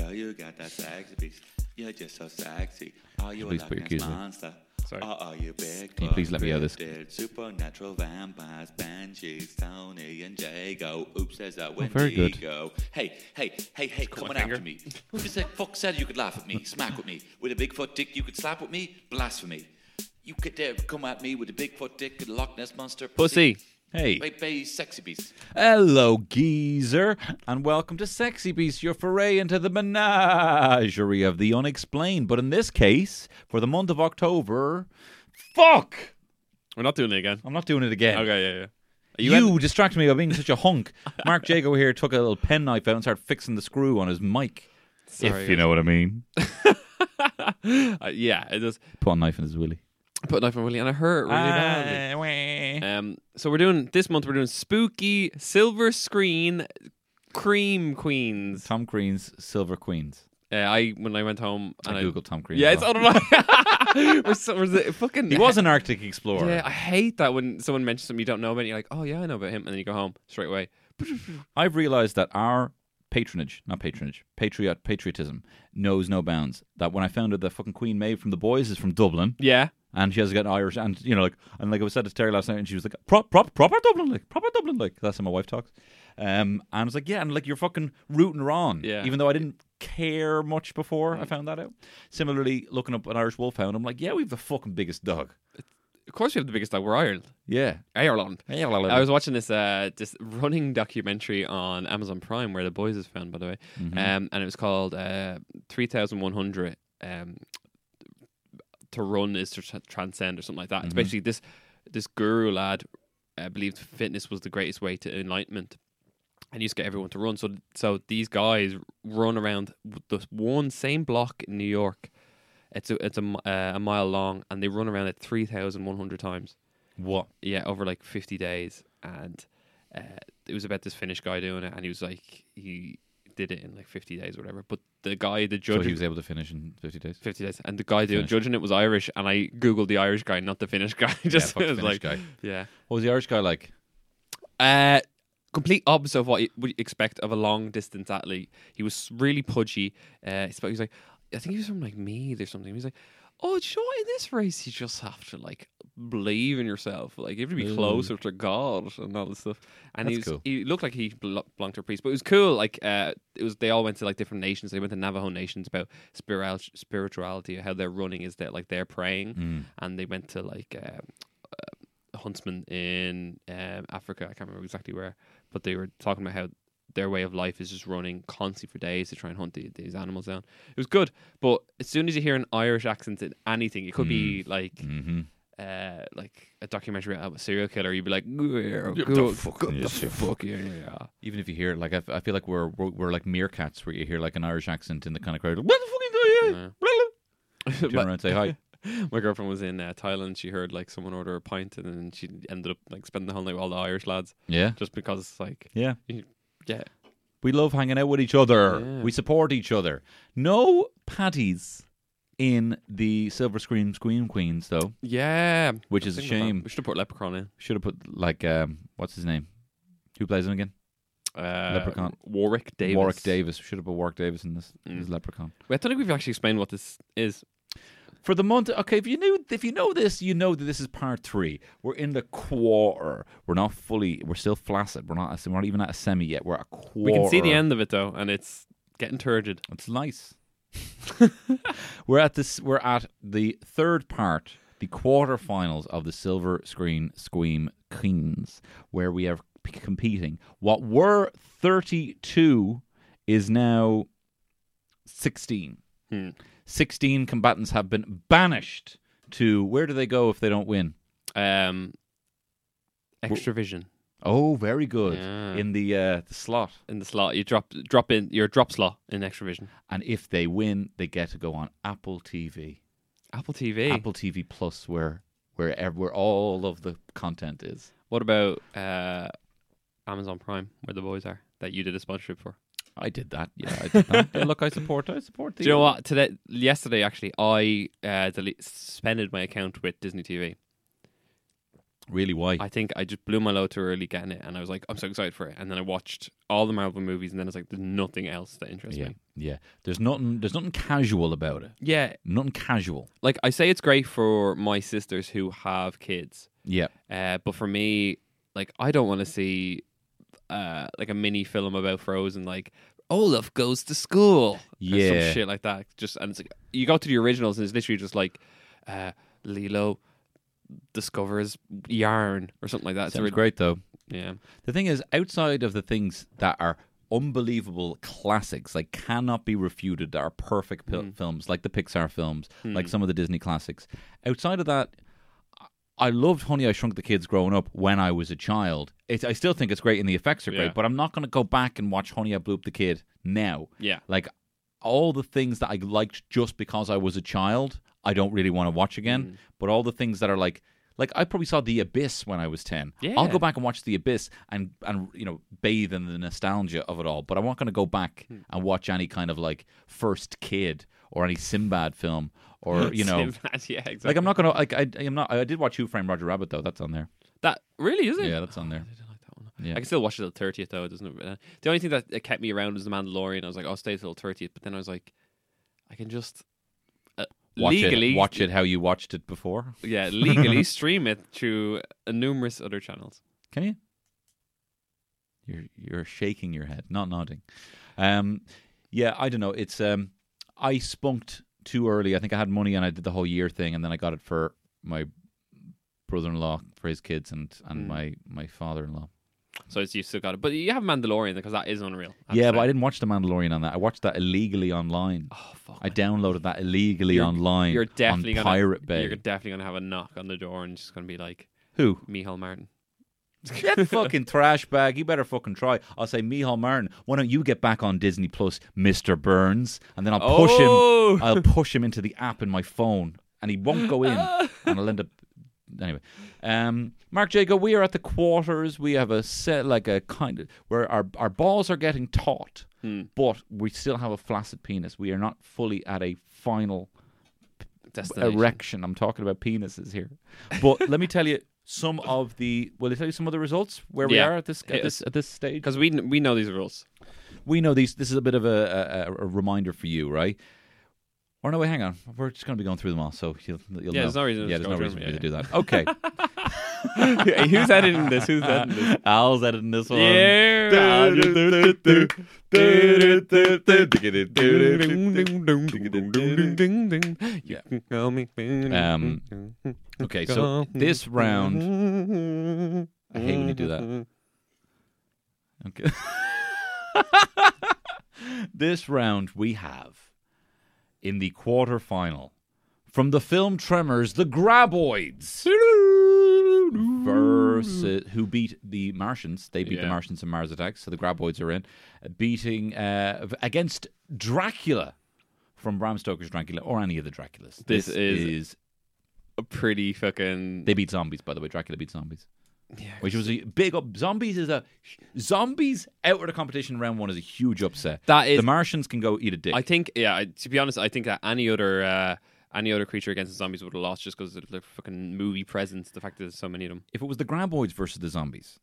Girl, you got that sexy beast. You're just so sexy. Are you Please a put your keys Ness in. monster? Sorry. Or are you big? Can you please let me of this? Supernatural vampires, banshees, Tony and Jago. Oops, there's a Oh, very good. Wendigo. Hey, hey, hey, hey, my coming after me. Who the fuck- fuck said you could laugh at me, smack with me? With a Bigfoot dick you could slap with me? Blasphemy. You could dare come at me with a Bigfoot dick and Loch Ness monster? Pussy. Hey. Hey, hey, sexy beast. Hello, geezer, and welcome to Sexy Beast, your foray into the menagerie of the unexplained. But in this case, for the month of October, fuck! We're not doing it again. I'm not doing it again. Okay, yeah, yeah. Are You, en- distracted me by being such a hunk. Mark Jago here took a little penknife out and started fixing the screw on his mic. Sorry, if you know what I mean. Uh, yeah, it does. Put a knife in his willy. Put a knife on Willie, and I hurt really badly. Um, so we're doing this month. We're doing spooky silver screen cream queens. Tom Crean's Silver Queens. Uh, I when I went home and I I, googled Tom Crean. yeah, it's my. we're so, we're the fucking. He was an Arctic explorer. Yeah, I hate that when someone mentions something you don't know about. And you're like, oh yeah, I know about him, and then you go home straight away. I've realized that our patronage, not patronage, patriot patriotism knows no bounds. That when I found out that fucking Queen Maeve from the Boys is from Dublin, Yeah, and she has got Irish, and you know, like, and like I was said to Terry last night, and she was like, prop, prop, proper Dublin, like, proper Dublin, like, that's how my wife talks. Um, and I was like, yeah, and like you're fucking rooting her on, Yeah. Even though I didn't care much before I found that out. Similarly, looking up an Irish Wolfhound, I'm like, yeah, we've the fucking biggest dog. of course we have the biggest dog. We're Ireland. Yeah, Ireland. Ireland. I was watching this uh this running documentary on Amazon Prime where the boys is found by the way, Mm-hmm. um, and it was called uh three thousand one hundred um to run is to tra- transcend or something like that. Mm-hmm. It's basically this this guru lad uh, believed fitness was the greatest way to enlightenment. And he used to get everyone to run. So, so these guys run around the one same block in New York. It's a it's a, uh, a mile long, and they run around it three thousand one hundred times. what? Yeah, over like 50 days. And uh, it was about this Finnish guy doing it. And he was like, he did it in like 50 days or whatever. But the guy, the judge, So he was able to finish in 50 days. 50 days. And the guy doing, judging it was Irish. And I Googled the Irish guy, not the Finnish guy. Just fuck it the was Finnish like, guy. yeah. What was the Irish guy like? Uh, complete opposite of what you would expect of a long distance athlete. He was really pudgy. Uh, he spoke- he was like, I think he was from like Meath or something. He was like, oh, do you know what? In this race, you just have to like believe in yourself. Like you have to be Ooh. closer to God and all this stuff. And he was, cool. he looked like he belonged to a priest, but it was cool. Like uh, it was, they all went to like different nations. They went to Navajo nations about spiral spirituality, how they're running is that like they're praying, Mm. and they went to like. Um, uh, huntsman in um, Africa. I can't remember exactly where, but they were talking about how their way of life is just running constantly for days to try and hunt the, these animals down. It was good, but as soon as you hear an Irish accent in anything, it could be like Mm-hmm. uh, like a documentary about a serial killer. You'd be like, "Yeah, the go, fuck go is the this shit?" fuck yeah, yeah." Even if you hear it, like I, f- I feel like we're, we're we're like meerkats, where you hear like an Irish accent in the kind of crowd. What the fuck are you doing? Turn around and say hi. My girlfriend was in uh, Thailand. She heard like someone order a pint, and then she ended up like spending the whole night with all the Irish lads, Yeah, just because like yeah. Yeah, We love hanging out with each other. Yeah. We support each other. No patties in the Silver Screen Scream Queens, though, yeah, which is a Think about that. shame. We should have put Leprechaun in. Should have put like um, what's his name? Who plays him again? Uh, Leprechaun. Warwick Davis. Warwick Davis. Should have put Warwick Davis in this. Mm. This Leprechaun. Wait, I don't think we've actually explained what this is. For the month. Okay, if you knew, if you know this, you know that this is part three. We're in the quarter. We're not fully. We're still flaccid. We're not. We're not even at a semi yet. We're at a quarter. We can see the end of it though, and it's getting turgid. It's nice. we're at this. We're at the third part, the quarterfinals of the Silver Screen Squeam Queens, where we are p- competing. What were thirty-two is now sixteen. Hmm. 16 combatants have been banished to where do they go if they don't win? Um, Xtra-vision. Oh, very good. Yeah. In the uh, the slot. in the slot. You drop drop in your drop slot in Xtra-vision. And if they win, they get to go on Apple TV. Apple TV. Apple TV Plus where where where all of the content is. What about uh, Amazon Prime, where the boys are, that you did a sponsorship for? I did that. Yeah, I did that. Yeah, look, I support I support the Do you know what? Today, yesterday, actually, I uh, delete, suspended my account with Disney TV. Really why? I think I just blew my load too early getting it, and I was like, I'm so excited for it. And then I watched all the Marvel movies, and then it's like, there's nothing else that interests yeah. me. Yeah. There's nothing there's nothing casual about it. Yeah, Nothing casual. like I say, it's great for my sisters who have kids, Yeah. uh, but for me, like I don't want to see uh, like a mini film about Frozen, like Olaf goes to school, or Yeah. some shit like that. Just and it's like you go to the originals, and it's literally just like uh, Lilo discovers yarn or something like that. It's Sounds really- great though. Yeah, The thing is, outside of the things that are unbelievable classics, like cannot be refuted, that are perfect pil- Mm. films, like the Pixar films, like some of the Disney classics. Outside of that, I loved Honey, I Shrunk the Kids growing up when I was a child. It, I still think it's great and the effects are Yeah. great, but I'm not going to go back and watch Honey, I Blew Up the Kid now. yeah. Like all the things that I liked just because I was a child, I don't really want to watch again. Mm. But all the things that are like, like I probably saw The Abyss when I was ten. Yeah, I'll Yeah. go back and watch The Abyss and and you know bathe in the nostalgia of it all. But I'm not going to go back Hmm. and watch any kind of like First Kid or any Sinbad film or you know. Sinbad, yeah, exactly. Like I'm not gonna like I I'm not I did watch Who Framed Roger Rabbit though that's on there that really is it? yeah that's on there I didn't like that one. yeah I can still watch it till thirtieth though. It doesn't. Uh, the only thing that that kept me around was the Mandalorian. I was like, I'll stay till thirtieth, but then I was like, I can just uh, watch legally it watch it how you watched it before Yeah, legally stream it through uh, numerous other channels. Can you? You're you're shaking your head, not nodding. Um, yeah, I don't know. It's um, I spunked too early. I think I had money and I did the whole year thing, and then I got it for my brother-in-law for his kids and and Mm. my my father-in-law. So it's, you still got it, but you have Mandalorian because that is unreal. Yeah, but I didn't watch the Mandalorian on that. I watched that illegally online. Oh fuck! I downloaded that illegally You're- online. You're definitely on gonna Pirate Bay. You're definitely gonna have a knock on the door and just gonna be like Who? Micheál Martin. Get fucking trash bag. You better fucking try. I'll say, Micheál Martin, why don't you get back on Disney Plus, Mr. Burns? And then I'll push Oh! him. I'll push him into the app in my phone, and he won't go in, and I'll end up. Anyway, um, Mark Jacob, we are at the quarters. We have a set, like a kind of where our our balls are getting taut, Hmm. but we still have a flaccid penis. We are not fully at a final erection. I'm talking about penises here. But let me tell you some of the. Will I tell you some of the results where we Yeah. are at this at this at this stage? because we kn- we know these rules. We know these. This is a bit of a, a, a reminder for you, right? Or no, wait, hang on. We're just going to be going through them all, so you'll, you'll Yeah, know. there's no reason to Yeah, there's no reason for me them. to do that. Okay, Who's editing this? Who's editing this? Al's editing this one. Yeah. can. Um, Okay, so this round. I hate when you do that. Okay. this round we have in the quarterfinal from the film Tremors, the Graboids versus who beat the Martians. They beat the Martians in Mars Attacks, so the Graboids are in, uh, beating uh, against Dracula from Bram Stoker's Dracula or any of the Draculas. This is- is a pretty fucking. they beat zombies, by the way. Dracula beat zombies, yeah, which was a big up. Zombies is a zombies out of the competition round one is a huge upset. That is- the Martians can go eat a dick. I think, yeah. To be honest, I think that any other uh, any other creature against the zombies would have lost just because of the fucking movie presence. The fact that there's so many of them. if it was the Graboids versus the zombies,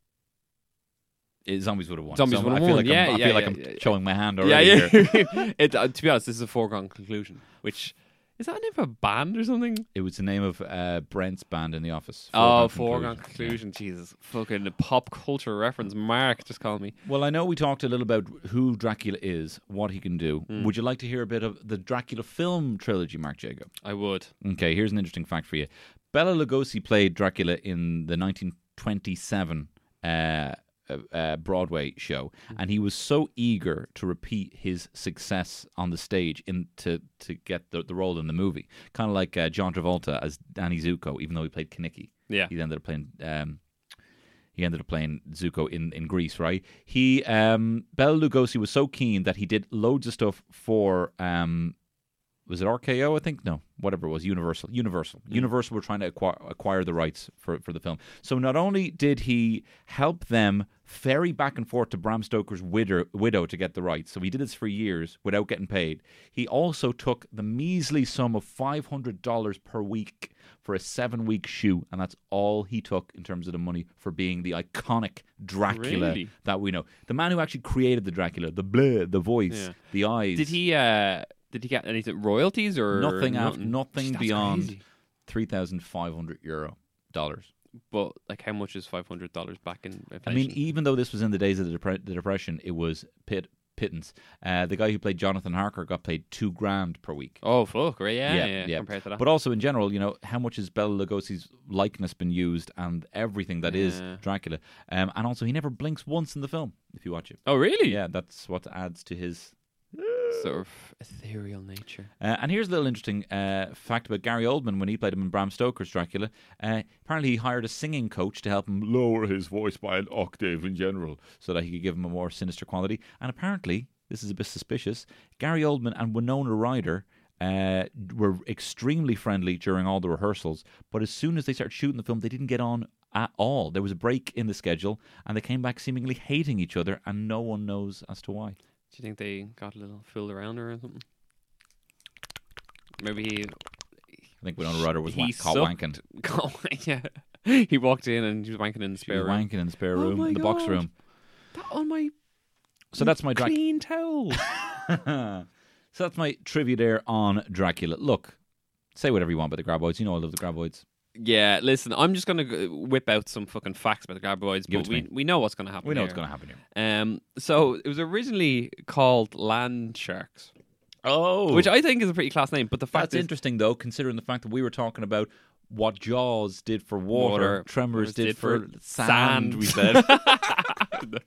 it, zombies would have won. Zombies So would have I feel won. Like Yeah, I'm, I yeah, feel like yeah, I'm yeah, yeah. showing my hand Yeah, already yeah. here. it, uh, to be honest, this is a foregone conclusion. Which is that the name of a band or something? It was the name of uh, Brent's band in the office. oh, Foregone Conclusion. Jesus, fucking pop culture reference. Mark, just call me. Well, I know we talked a little about who Dracula is, what he can do. Hmm. Would you like to hear a bit of the Dracula film trilogy, Mark Jacob? I would. Okay, here's an interesting fact for you. Bela Lugosi played Dracula in the 1927 uh, uh, uh, Broadway show, and he was so eager to repeat his success on the stage in to to get the, the role in the movie, kind of like uh, John Travolta as Danny Zuko, even though he played Kenickie. Yeah. he ended up playing. Um, he ended up playing Zuko in, in Grease, right? He um Bela Lugosi was so keen that he did loads of stuff for um was it RKO? I think no, whatever it was, Universal. Universal. Universal were trying to acquire, acquire the rights for for the film. So not only did he help them ferry back and forth to Bram Stoker's widow, widow to get the rights, so he did this for years without getting paid. He also took the measly sum of five hundred dollars per week for a seven week shoot, and that's all he took in terms of the money for being the iconic Dracula Really? that we know. The man who actually created the Dracula, the blur, the voice, Yeah. the eyes. Did he? uh Did he get anything royalties or Nothing nothing? nothing beyond crazy. three thousand five hundred euro dollars. But like, how much is five hundred dollars back in? I mean, even though this was in the days of the, depre- the depression, it was pit pittance. Uh, the guy who played Jonathan Harker got paid two grand per week. oh fuck, right? Yeah, yeah. yeah. Compared to that, But also in general, you know, how much has Bela Lugosi's likeness been used and everything that is Yeah. Dracula. Um, and also, he never blinks once in the film. If you watch it, oh really? yeah, that's what adds to his Sort of ethereal nature. Uh, and here's a little interesting uh, fact about Gary Oldman when he played him in Bram Stoker's Dracula. Uh, apparently, he hired a singing coach to help him lower his voice by an octave in general so that he could give him a more sinister quality. And apparently, this is a bit suspicious, Gary Oldman and Winona Ryder. Uh, were extremely friendly during all the rehearsals, but as soon as they started shooting the film, they didn't get on at all. There was a break in the schedule, and they came back seemingly hating each other, and no one knows as to why. Do you think they got a little fooled around or something? Maybe he I think Winona Ryder was He wa- caught sucked. wanking. yeah. He walked in and he was wanking in the She spare was room. wanking in the spare Oh room, my in the box God. room. That on my So that's my Dracula. clean towel. so that's my trivia there on Dracula. Look, say whatever you want about the Graboids. You know I love the Graboids. Yeah, listen, I'm just gonna whip out some fucking facts about the Garboids, Give it but to we me. we know what's gonna happen. We know what's going to happen here. Um, so it was originally called land sharks, Oh, which I think is a pretty class name. But the fact that's is, interesting though, considering the fact that we were talking about what Jaws did for water, Water, Tremors did, for, sand. sand. We said.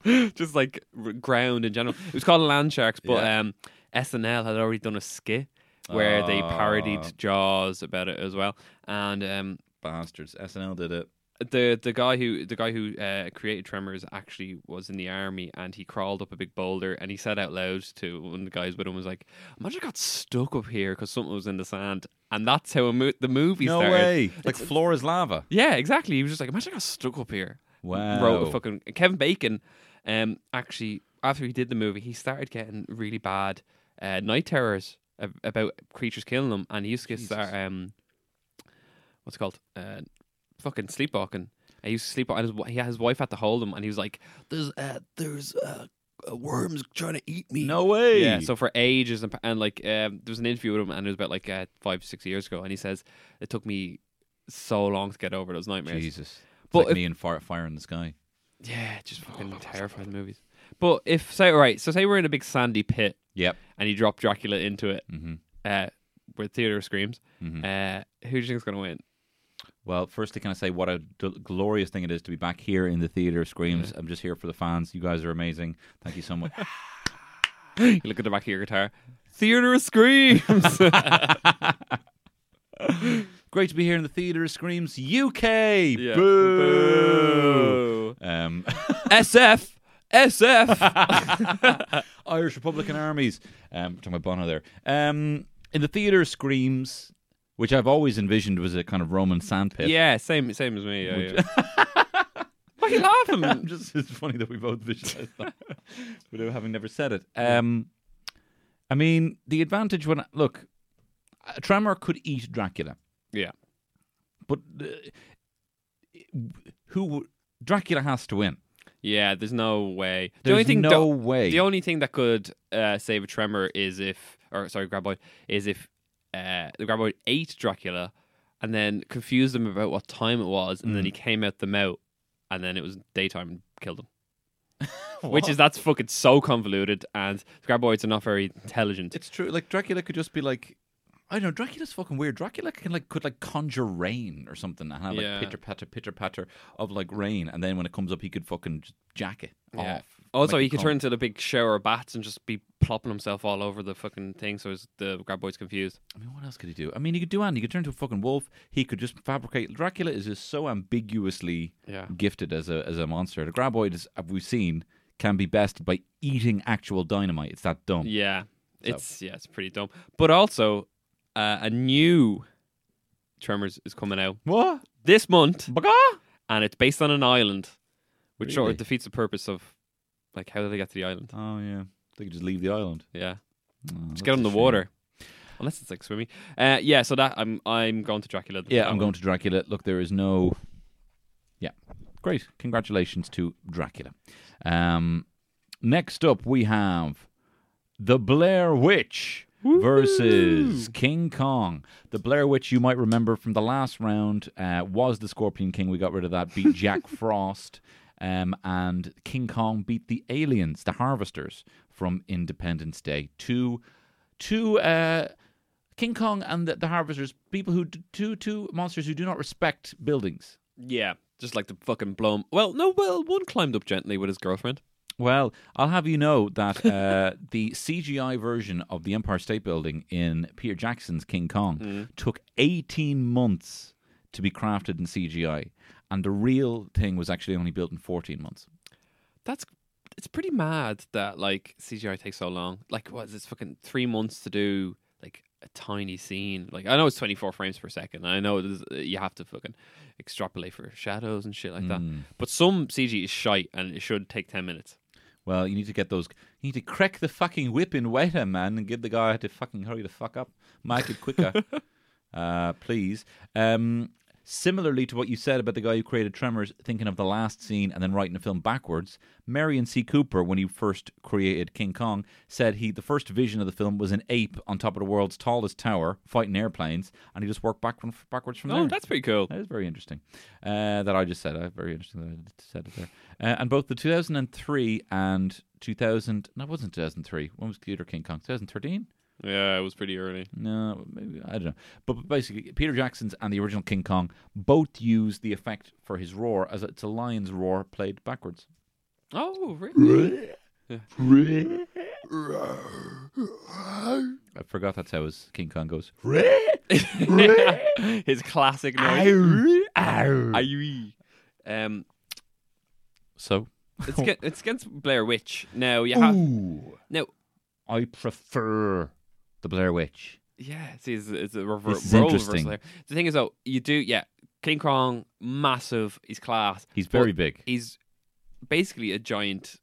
just like r- ground in general. It was called Land Sharks, but Yeah. um, SNL had already done a skit where they Oh. parodied Jaws about it as well, and um, Bastards. SNL did it. the the guy who the guy who uh, created Tremors actually was in the army, and he crawled up a big boulder, and he said out loud to one of the guys with him was like, "Imagine I got stuck up here because something was in the sand," and that's how a mo- the movie no started. way. Like It's- floor is lava. Yeah, exactly. He was just like, "Imagine I got stuck up here." Wow. wrote a fucking Kevin Bacon. Um, actually, after he did the movie, he started getting really bad uh, night terrors ab- about creatures killing him, and he used to get start um, what's it called uh, fucking sleepwalking. He used to sleepwalk, and his, wi- he, his wife had to hold him, and he was like, "There's uh, there's uh, uh, worms trying to eat me." no way. Yeah, so for ages and, and like um, there was an interview with him, and it was about like uh, five six years ago, and he says it took me so long to get over those nightmares. Jesus. It's But like if- me and fire, fire in the sky. Yeah, just fucking terrifying movies. But if say all right, so say we're in a big sandy pit Yep. and you drop Dracula into it, hmm uh, where theater screams, Mhm. uh, who do you think's gonna win? Well, firstly, can I say what a d- glorious thing it is to be back here in the theater? Screams. I'm just here for the fans. You guys are amazing. Thank you so much. You look at the back of your guitar. Theater screams. Great to be here in the theater. Screams UK. Yeah. Boo. Boo. Um, SF. SF. Irish Republican armies. Um, talking about Bono there. Um, in the theater, screams, which I've always envisioned was a kind of Roman sandpit. yeah, same same as me. Yeah, yeah. Why are you laughing? I'm just it's funny that we both visualized that without having never said it. Um, I mean, the advantage when look, Tremor could eat Dracula, yeah. but uh, who Dracula has to win. Yeah, there's no way. The There's only thing no the, way. The only thing that could uh, save a tremor is if, or sorry, Graboid, is if uh, the Graboid ate Dracula and then confused him about what time it was, and then Mm. he came out the mouth, and then it was daytime and killed him. Which is that's fucking so convoluted, and Graboids are not very intelligent. It's true. Like Dracula could just be like, I don't know. Dracula's fucking weird. Dracula can like could like conjure rain or something and have like Yeah. pitter patter pitter patter of like rain, and then when it comes up, he could fucking jack it Yeah. off. Also, he could turn into the big shower of bats and just be plopping himself all over the fucking thing, so his- the Graboid's confused. I mean, what else could he do? I mean, he could do anything. He could turn into a fucking wolf. He could just fabricate. Dracula is just so ambiguously Yeah. gifted as a as a monster. The grab boy, as we've seen, can be bested by eating actual dynamite. It's that dumb. Yeah, it's yeah, it's pretty dumb. But also, uh, a new Tremors is coming out What? this month, Baga? and it's based on an island, which sort of defeats the purpose of like how do they get to the island? Oh yeah, they could just leave the island. Yeah, Oh, just get on the shame. water. Unless it's like swimming. Uh, yeah, so that I'm I'm going to Dracula. Yeah, I'm going to Dracula. Look, there is no. Yeah, great. Congratulations to Dracula. Um, next up, we have the Blair Witch versus King Kong. The Blair Witch, you might remember from the last round, uh, was the Scorpion King. We got rid of that. Beat Jack Frost. Um, and King Kong beat the aliens, the Harvesters from Independence Day. Two, two. Uh, King Kong and the, the Harvesters, people who d- two two monsters who do not respect buildings. Yeah, just like to fucking blow him. Well, no, well, one climbed up gently with his girlfriend. Well, I'll have you know that uh, the CGI version of the Empire State Building in Peter Jackson's King Kong took 18 months to be crafted in CGI, and the real thing was actually only built in 14 months. That's it's pretty mad that like CGI takes so long. Like, what is this fucking three months to do like a tiny scene? Like, I know it's 24 frames per second. I know it is, you have to fucking extrapolate for shadows and shit like that. But some CG is shite, and it should take 10 minutes. Well, you need to get those. You need to crack the fucking whip in waiter, man, and give the guy to fucking hurry the fuck up. Make it quicker, uh, please. Um, similarly to what you said about the guy who created Tremors, thinking of the last scene and then writing the film backwards. Merian C. Cooper, when he first created King Kong, said he the first vision of the film was an ape on top of the world's tallest tower fighting airplanes, and he just worked back from, backwards from Oh, there. Oh, that's pretty cool. That is very interesting. Uh, that I just said. Uh, very interesting that I said it there. Uh, and both the 2003 and 2000. No, it wasn't 2003. When was Theater King Kong? 2013? Yeah, it was pretty early. No, maybe I don't know. But, but basically, Peter Jackson's and the original King Kong both use the effect for his roar as it's a lion's roar played backwards. Oh, really? I forgot that's how his King Kong goes. His classic noise. Aye. Um, So, it's, get, it's against Blair Witch. Now, you have. ooh, Now, I prefer the Blair Witch. Yeah, see, it's, it's a rever- This is role interesting. reversal there. The thing is, though, you do, yeah, King Kong, massive, he's class. He's very but big. He's basically a giant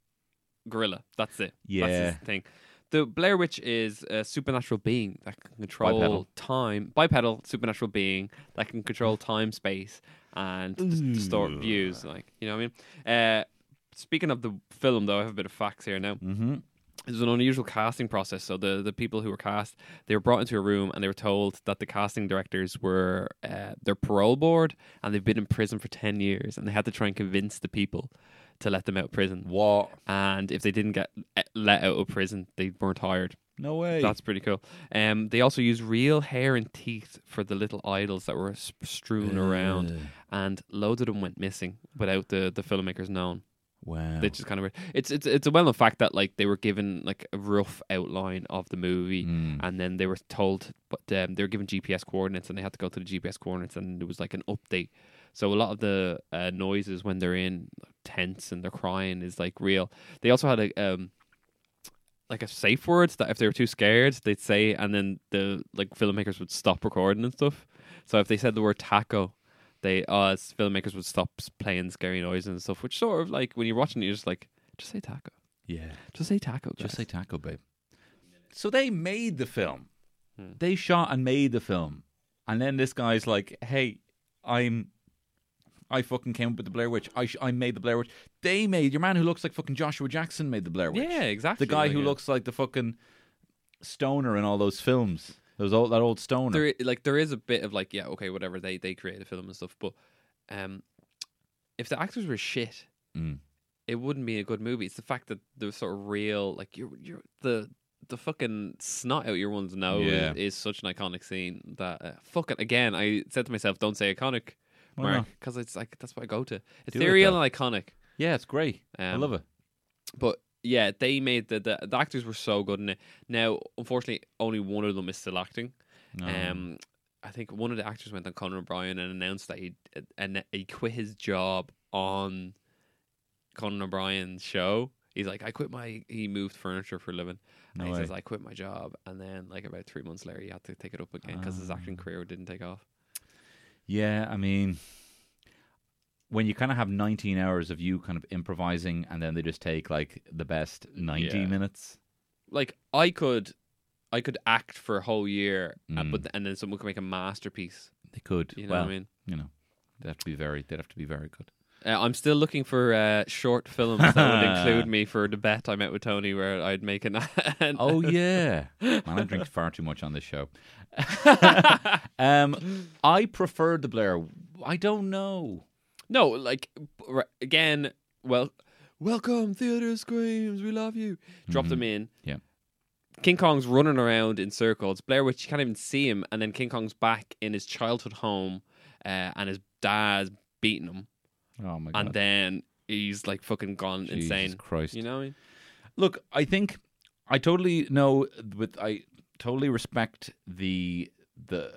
gorilla. That's it. Yeah. That's his thing. The Blair Witch is a supernatural being that can control Bipedal. time. Bipedal supernatural being that can control time, space, and dis- distort views. Like you know what I mean. Uh, speaking of the film, though, I have a bit of facts here now. Mm-hmm. It was an unusual casting process. So the, the people who were cast, they were brought into a room and they were told that the casting directors were uh, their parole board and they've been in prison for ten years and they had to try and convince the people to let them out of prison. What? And if they didn't get eh, let out of prison, they weren't hired. No way. That's pretty cool. Um, they also used real hair and teeth for the little idols that were strewn around, and loads of them went missing without the, the filmmakers knowing. Wow. Is kind of weird. It's it's it's a well known fact that like they were given like a rough outline of the movie, Mm. and then they were told, but um, they were given GPS coordinates, and they had to go to the GPS coordinates, and there was like an update. So a lot of the uh, noises when they're in tents and they're crying is like real. They also had a um like a safe word that if they were too scared they'd say, and then the like filmmakers would stop recording and stuff. So if they said the word taco. They uh, as filmmakers would stop playing scary noises and stuff, which sort of like when you're watching, it, you're just like, just say taco, yeah. just say taco, Just say taco, babe. So they made the film. Hmm. They shot and made the film, and then this guy's like, "Hey, I'm, I fucking came up with the Blair Witch. I sh- I made the Blair Witch. They made your man who looks like fucking Joshua Jackson made the Blair Witch. Yeah, exactly. the guy like, who yeah. looks like the fucking stoner in all those films. Those old that old stoner. there, like there is a bit of like, yeah, okay, whatever. They they create a film and stuff, but um, if the actors were shit, Mm. it wouldn't be a good movie. It's the fact that they're sort of real, like you're you're the the fucking snot out your one's nose Yeah. is such an iconic scene that uh, fucking again. I said to myself, don't say iconic, Why Mark, because it's like that's what I go to. Do it, and iconic. Yeah, it's great. I Um, love it. but yeah, they made the, the the actors were so good in it. Now, unfortunately, only one of them is still acting. Um, I think one of the actors went on Conan O'Brien and announced that he and he quit his job on Conan O'Brien's show. He's like, I quit my. He moved furniture for a living. No and he way. says, I quit my job, and then like about three months later, he had to take it up again because his acting Ah. career didn't take off. Yeah, I mean, when you kind of have 19 hours of you kind of improvising, and then they just take like the best 90 Yeah. minutes. Like I could, I could act for a whole year, Mm. but and then someone could make a masterpiece. They could. You know well, what I mean? you know, they'd have to be very. They'd have to be very good. Uh, I'm still looking for uh, short films that would include me for the bet I met with Tony, where I'd make an. an Oh yeah, man, I drink far too much on this show. um, I preferred the Blair. I don't know. No, like again, well, welcome theater screams, we love you. Drop them in. Mm-hmm. Yeah. King Kong's running around in circles. Blair Witch, you can't even see him, and then King Kong's back in his childhood home, uh, and his dad's beating him, Oh my god. and then he's like fucking gone Jesus insane. Christ. You know what I mean? Look, I think I totally know with I totally respect the the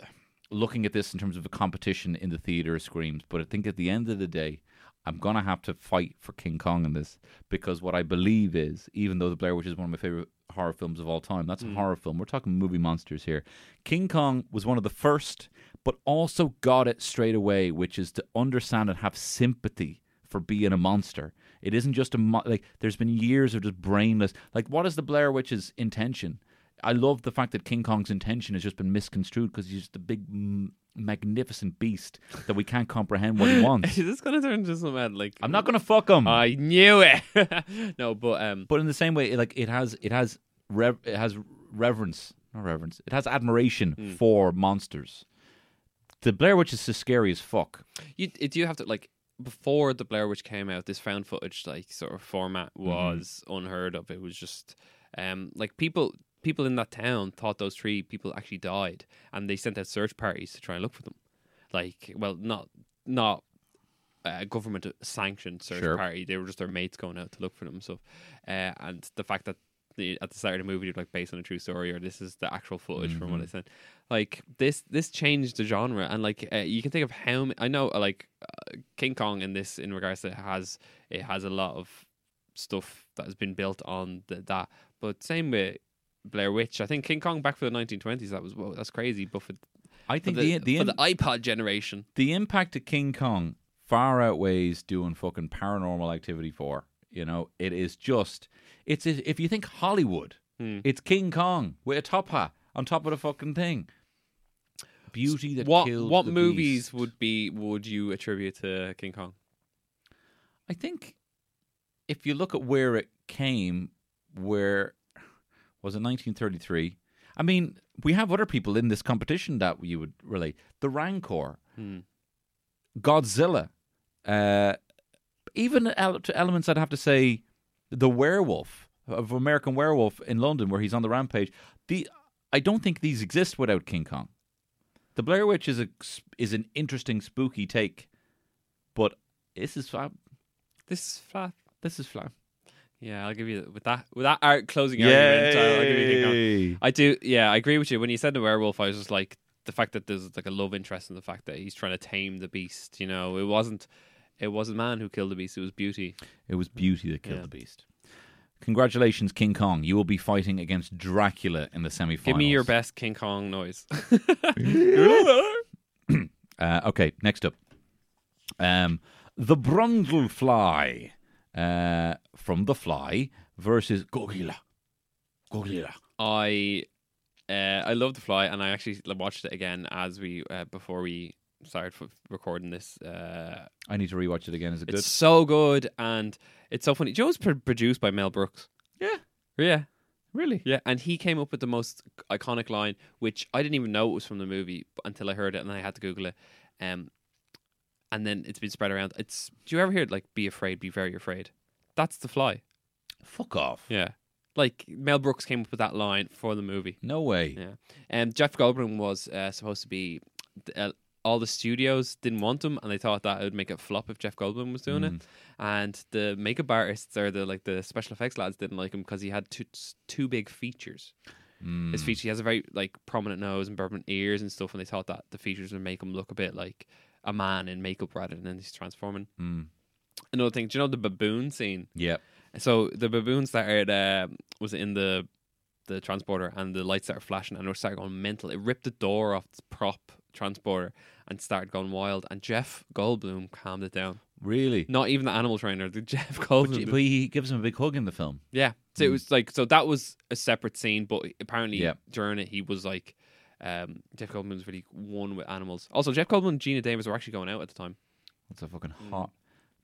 looking at this in terms of a competition in the theater screams, but I think at the end of the day, I'm gonna have to fight for King Kong in this because what I believe is, even though the Blair Witch is one of my favorite horror films of all time, that's a mm. horror film. We're talking movie monsters here. King Kong was one of the first, but also got it straight away, which is to understand and have sympathy for being a monster. It isn't just a mo- like. There's been years of just brainless. Like, what is the Blair Witch's intention? I love the fact that King Kong's intention has just been misconstrued because he's just a big, m- magnificent beast that we can't comprehend what he wants. Is this gonna turn into some mad like? I'm not gonna fuck him. I knew it. no, but um, but in the same way, it, like it has, it has, rev- it has reverence, not reverence. It has admiration Hmm. for monsters. The Blair Witch is so scary as fuck. you do you have to like before the Blair Witch came out, this found footage like sort of format Mm-hmm. was unheard of. It was just um like people people in that town thought those three people actually died, and they sent out search parties to try and look for them. Like, well, not not a government sanctioned search Sure. party. They were just their mates going out to look for them. So, uh, and the fact that the, at the start of the movie, you're like based on a true story, or this is the actual footage from Mm-hmm. what I said. Like this, this changed the genre, and like uh, you can think of how I know, uh, like uh, King Kong in this in regards to it has it has a lot of stuff that has been built on the, that, but same with Blair Witch. I think King Kong back for the 1920s. That was whoa, that's crazy, but for, I for think the, the the, for the iPod generation, the impact of King Kong far outweighs doing fucking paranormal activity for. You know, it is just it's if you think Hollywood, Hmm. it's King Kong with a top hat on top of the fucking thing. Beauty that what killed what movies beast. would be would you attribute to King Kong? I think if you look at where it came, where was it 1933? I mean, we have other people in this competition that you would relate. The Rancor, Hmm. Godzilla, uh, even ele- to elements I'd have to say, the Werewolf of American Werewolf in London, where he's on the rampage. The I don't think these exist without King Kong. The Blair Witch is a is an interesting, spooky take, but this is fab. This is flat. This is flat. Yeah, I'll give you with that with that art closing argument. I'll, I'll give you. Yay. I do. Yeah, I agree with you. When you said the werewolf, I was just like the fact that there's like a love interest in the fact that he's trying to tame the beast. You know, it wasn't it wasn't man who killed the beast. It was beauty. It was beauty that killed Yeah. the beast. Congratulations, King Kong. You will be fighting against Dracula in the semi-finals. Give me your best King Kong noise. Uh, okay, next up. Um, the Brundlefly uh, from The Fly versus Gogila. Gogila. I uh, I love the fly, and I actually watched it again as we uh, before we started f- recording this. Uh, I need to rewatch it again. Is it it's good? so good, and it's so funny. Joe's pr- produced by Mel Brooks. Yeah. Yeah, Really? Yeah, and he came up with the most iconic line, which I didn't even know it was from the movie until I heard it, and then I had to Google it. Um, and then it's been spread around. It's do you ever hear it like "Be afraid, be very afraid"? That's the fly. Fuck off. Yeah, like Mel Brooks came up with that line for the movie. No way. Yeah, and Jeff Goldblum was uh, supposed to be uh, all the studios didn't want him, and they thought that it would make it flop if Jeff Goldblum was doing Mm. it. And the makeup artists or the like the special effects lads didn't like him because he had two two big features. Mm. His feature, he has a very like prominent nose and prominent ears and stuff, and they thought that the features would make him look a bit like a man in makeup rather than he's transforming. Mm. Another thing, do you know the baboon scene? Yeah. So the baboon started uh, was in the the transporter, and the lights started flashing, and it started going mental. It ripped the door off the prop transporter and started going wild. And Jeff Goldblum calmed it down. Really? Not even the animal trainer, the Jeff Goldblum. but he gives him a big hug in the film. yeah, so it Mm. was like so that was a separate scene, but apparently Yeah. during it he was like. Um, Jeff Goldblum was really one with animals. Also, Jeff Goldblum and Geena Davis were actually going out at the time. That's a fucking Mm. hot,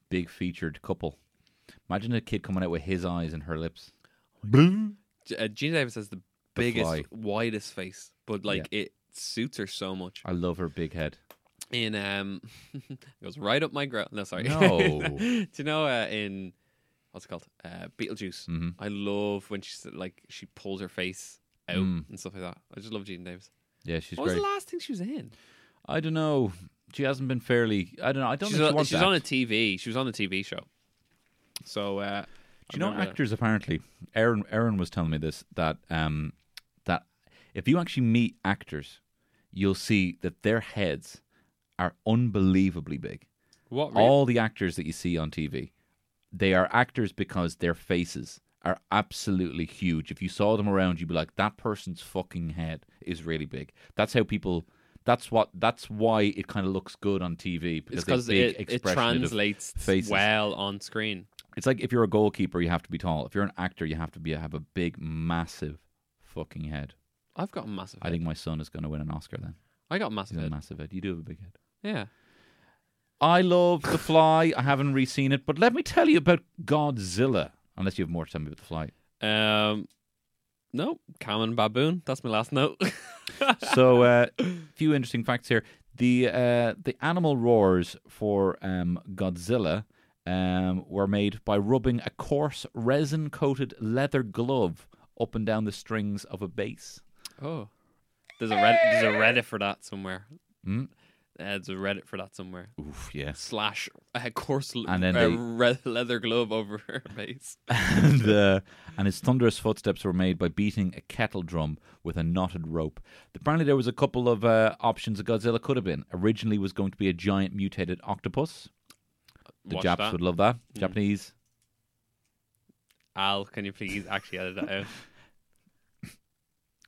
big featured couple. Imagine a kid coming out with his eyes and her lips. G- uh, Geena Davis has the biggest, fly. widest face, but like it suits her so much. I love her big head. In um, it goes right up my grill. No, sorry. No. Do you know uh, in what's it called? Uh, Beetlejuice. hmm I love when she's like she pulls her face out Mm. and stuff like that. I just love Geena Davis. Yeah, she's what was the last thing she was in? I don't know. She hasn't been fairly. I don't know. I don't She's, think she on, wants she's to on a act. TV. She was on a TV show. So uh, Do you know remember- actors apparently? Aaron Aaron was telling me this that um that if you actually meet actors, you'll see that their heads are unbelievably big. What? Really? All the actors that you see on TV, they are actors because their faces are absolutely huge. If you saw them around, you'd be like, that person's fucking head is really big. That's how people. That's what. That's why it kind of looks good on TV because it's big it, it translates faces. well on screen. It's like if you're a goalkeeper, you have to be tall. If you're an actor, you have to be have a big, massive, fucking head. I've got a massive. I Head. think my son is going to win an Oscar. Then I got a he's massive got a head. massive head. You do have a big head. Yeah. I love The Fly. I haven't re-seen it, but let me tell you about Godzilla. Unless you have more to tell me about The flight. Um, no, common baboon. That's my last note. so, a uh, few interesting facts here. The uh, the animal roars for um, Godzilla um, were made by rubbing a coarse resin coated leather glove up and down the strings of a bass. oh, there's a Reddit, there's a Reddit for that somewhere. Hmm? Uh, there's a Reddit for that somewhere. Oof, yes. Slash a coarse l- And then uh, they- re- leather glove over her face. and, uh, and his thunderous footsteps were made by beating a kettle drum with a knotted rope. Apparently, there was a couple of uh, options that Godzilla could have been. Originally, was going to be a giant mutated octopus. The Watch Japs that. would love that. Mm. Japanese. Al, can you please actually edit that out?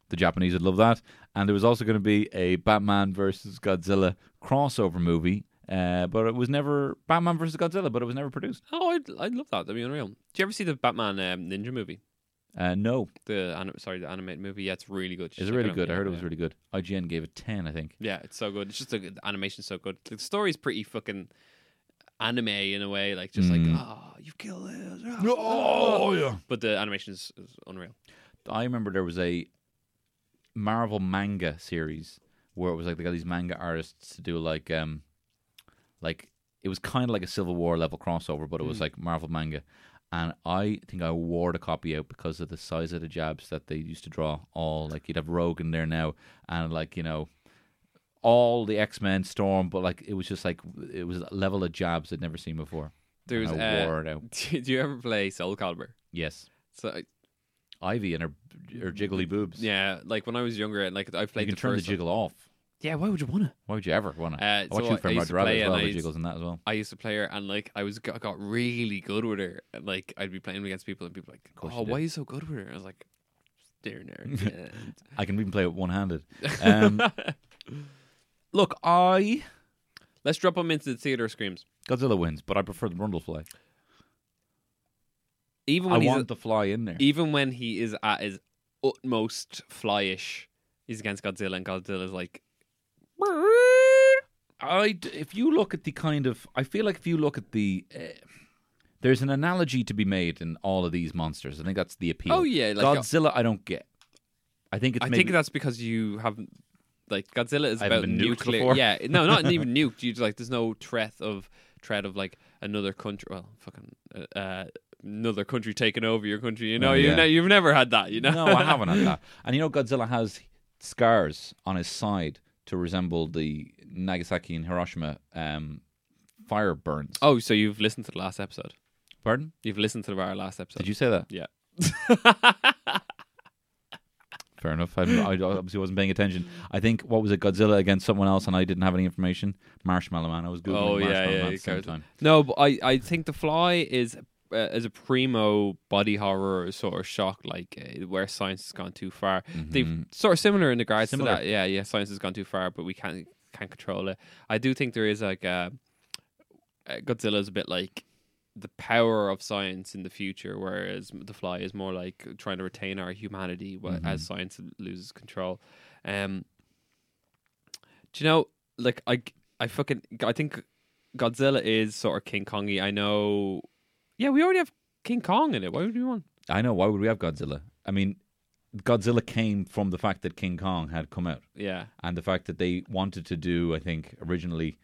The Japanese would love that. And there was also going to be a Batman versus Godzilla crossover movie, uh, but it was never Batman versus Godzilla, but it was never produced. Oh, I'd, I'd love that. That'd be unreal. Do you ever see the Batman um, Ninja movie? Uh, no, The anim- sorry, the animated movie. Yeah, it's really good. It check really out. good? I Yeah, heard it was really good. IGN gave it ten, I think. Yeah, it's so good. It's just the, the animation's so good. The story's pretty fucking anime in a way, like just Mm. like oh, you kill this. Oh yeah. But the animation is, is unreal. I remember there was a Marvel manga series where it was like they got these manga artists to do like um like it was kind of like a Civil War level crossover, but it was Mm. like Marvel manga. And I think I wore the copy out because of the size of the jabs that they used to draw. All like you'd have Rogue in there now, and like you know, all the X Men Storm, but like it was just like it was a level of jabs I'd never seen before. There's and I uh, wore it out. do you ever play Soul Calibur? Yes, So I- Ivy and her her jiggly boobs. yeah, like when I was younger, and like I played. you can the turn the first one- jiggle off. Yeah, why would you want to? Why would you ever want to? Uh, I watched so you for I used Murder to Rabbit as and well. I The used- jiggles in that as well. I used to play her, and like I was got, got really good with her. Like I'd be playing against people, and people like, "Oh, you why are you so good with her?" I was like, "Staring there." and- I can even play it one handed. Um, look, I Let's drop them into the theater screams. Godzilla wins, but I prefer the Brundlefly. Even I when he's want the fly in there. even when he is at his utmost flyish, he's against Godzilla, and Godzilla's like, I, if you look at the kind of, I feel like if you look at the, uh, there's an analogy to be made in all of these monsters. I think that's the appeal. "Oh yeah." Like Godzilla, I don't get. I think it's I maybe, think that's because you haven't like Godzilla is about been nuclear. Yeah, no, not even nuked. You like there's no threat of threat of like another country. Well, fucking uh, uh, another country taking over your country. You know, Oh, you've, ne- you've never had that. You know, no, I haven't had that. And you know, Godzilla has scars on his side to resemble the Nagasaki and Hiroshima um, fire burns. Oh, so you've listened to the last episode? pardon? You've listened to our last episode? Did you say that? Yeah. Fair enough. I, I obviously wasn't paying attention. I think what was it, Godzilla against someone else, and I didn't have any information. Marshmallow Man. I was googling Oh, yeah, Marshmallow yeah, Man you at the same time. No, but I, I think The Fly is uh, as a primo body horror sort of shock, like uh, where science has gone too far. They've sort of similar in regards Similar. to that. Yeah, yeah, science has gone too far, but we can't can't control it. I do think there is like uh, uh, Godzilla is a bit like the power of science in the future, whereas The Fly is more like trying to retain our humanity wh- as science loses control. Um, do you know, like I, I fucking, I think Godzilla is sort of King Kongy. I know. Yeah, we already have King Kong in it. Why would we want? I know. Why would we have Godzilla? I mean, Godzilla came from the fact that King Kong had come out. Yeah, and the fact that they wanted to do, I think originally,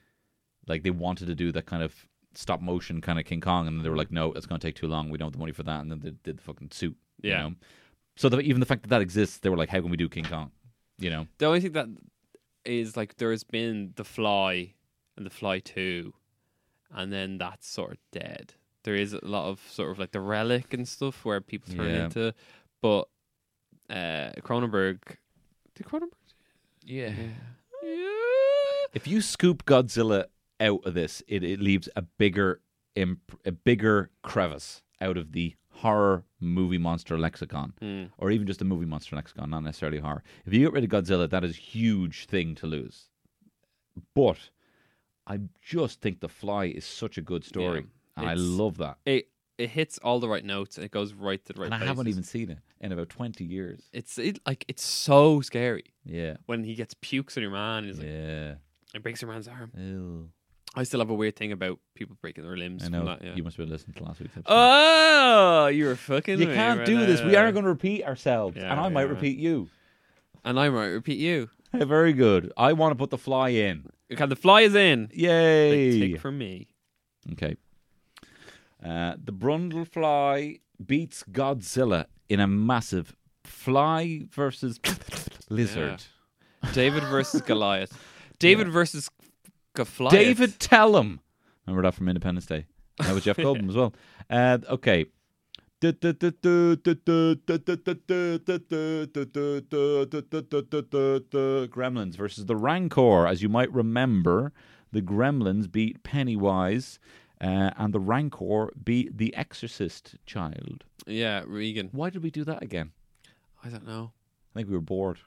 like they wanted to do that kind of stop motion kind of King Kong, and then they were like, no, it's going to take too long. We don't have the money for that, and then they did the fucking suit. you Yeah. know? So the, even the fact that that exists, they were like, how can we do King Kong? You know. the only thing that is like there has been The Fly and The Fly Two, and then that's sort of dead. There is a lot of sort of like the relic and stuff where people turn Yeah. into, but uh Cronenberg, did Cronenberg? Yeah. Yeah. If you scoop Godzilla out of this, it, it leaves a bigger imp- a bigger crevice out of the horror movie monster lexicon, Mm. or even just a movie monster lexicon, not necessarily horror. If you get rid of Godzilla, that is a huge thing to lose. But I just think The Fly is such a good story, Yeah, I it's- love that. It it hits all the right notes and it goes right to the right. and I haven't places. even seen it in about twenty years. It's it like it's so scary Yeah, when he gets pukes on your man. He's like, yeah. it breaks your man's arm. Ew. I still have a weird thing about people breaking their limbs. I from know That, yeah. you must have been listening to last week's episode. Oh, you were fucking. you me can't right do this. We now. are going to repeat ourselves, Yeah, and I might yeah, repeat you. And I might repeat you. Very good. I want to put the fly in. Okay, the fly is in. Big Yay! tick from me. Okay. Uh, the Brundlefly beats Godzilla in a massive fly versus lizard. David versus Goliath. David versus Goliath. David Tellum. Remember that from Independence Day? That was Jeff Goldblum as well. Uh, okay. Gremlins versus the Rancor. As you might remember, the Gremlins beat Pennywise, uh, and the Rancor be the Exorcist child. Yeah, Regan. Why did we do that again? I don't know. I think we were bored.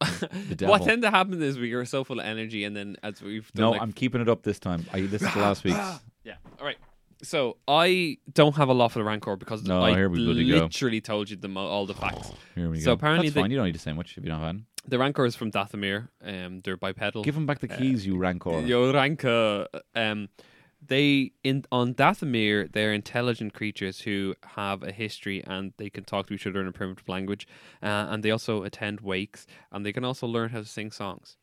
The. What tend to happen is we were so full of energy, and then as we've done No, like I'm keeping it up this time. I listened to last week's. Yeah. All right. So I don't have a lot for the Rancor because No, I here we bloody go. literally told you the mo- all the facts. Here we So go. apparently That's they- fine. You don't need to say much if you don't have any. The Rancor is from Dathomir. Um, they're bipedal. Give him back the keys, you Rancor. Yo, Rancor. Um, they in on Dathomir, they're intelligent creatures who have a history and they can talk to each other in a primitive language, uh, and they also attend wakes and they can also learn how to sing songs.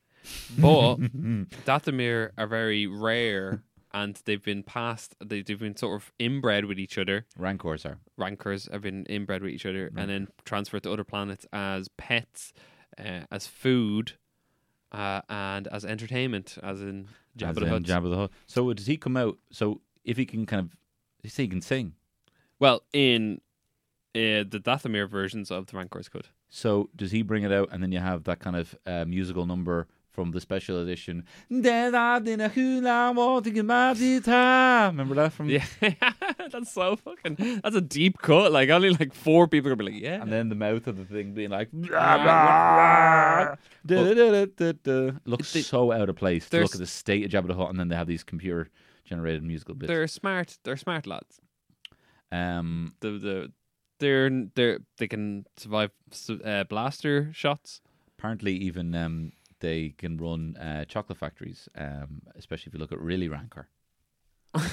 But Dathomir are very rare. And they've been passed. They, they've been sort of inbred with each other. Rancors are. rancors have been inbred with each other and then transferred to other planets as pets, uh, as food, uh, and as entertainment, as in Jabba As the Hutt. Jabba the Hutt. So does he come out? So if he can kind of, you say he can sing. Well, in uh, the Dathomir versions of the Rancors could. So does he bring it out, and then you have that kind of uh, musical number from the special edition? Remember that from? Yeah, that's so fucking. That's a deep cut. Like only like four people are gonna be like, yeah. And then the mouth of the thing being like, looks they- so out of place. To look at the state of Jabba the Hutt, and then they have these computer generated musical bits. they're smart. They're smart lads. Um, The the they're they're they can survive uh, blaster shots. apparently, even um, they can run uh, chocolate factories, um, especially if you look at really Rancor. We're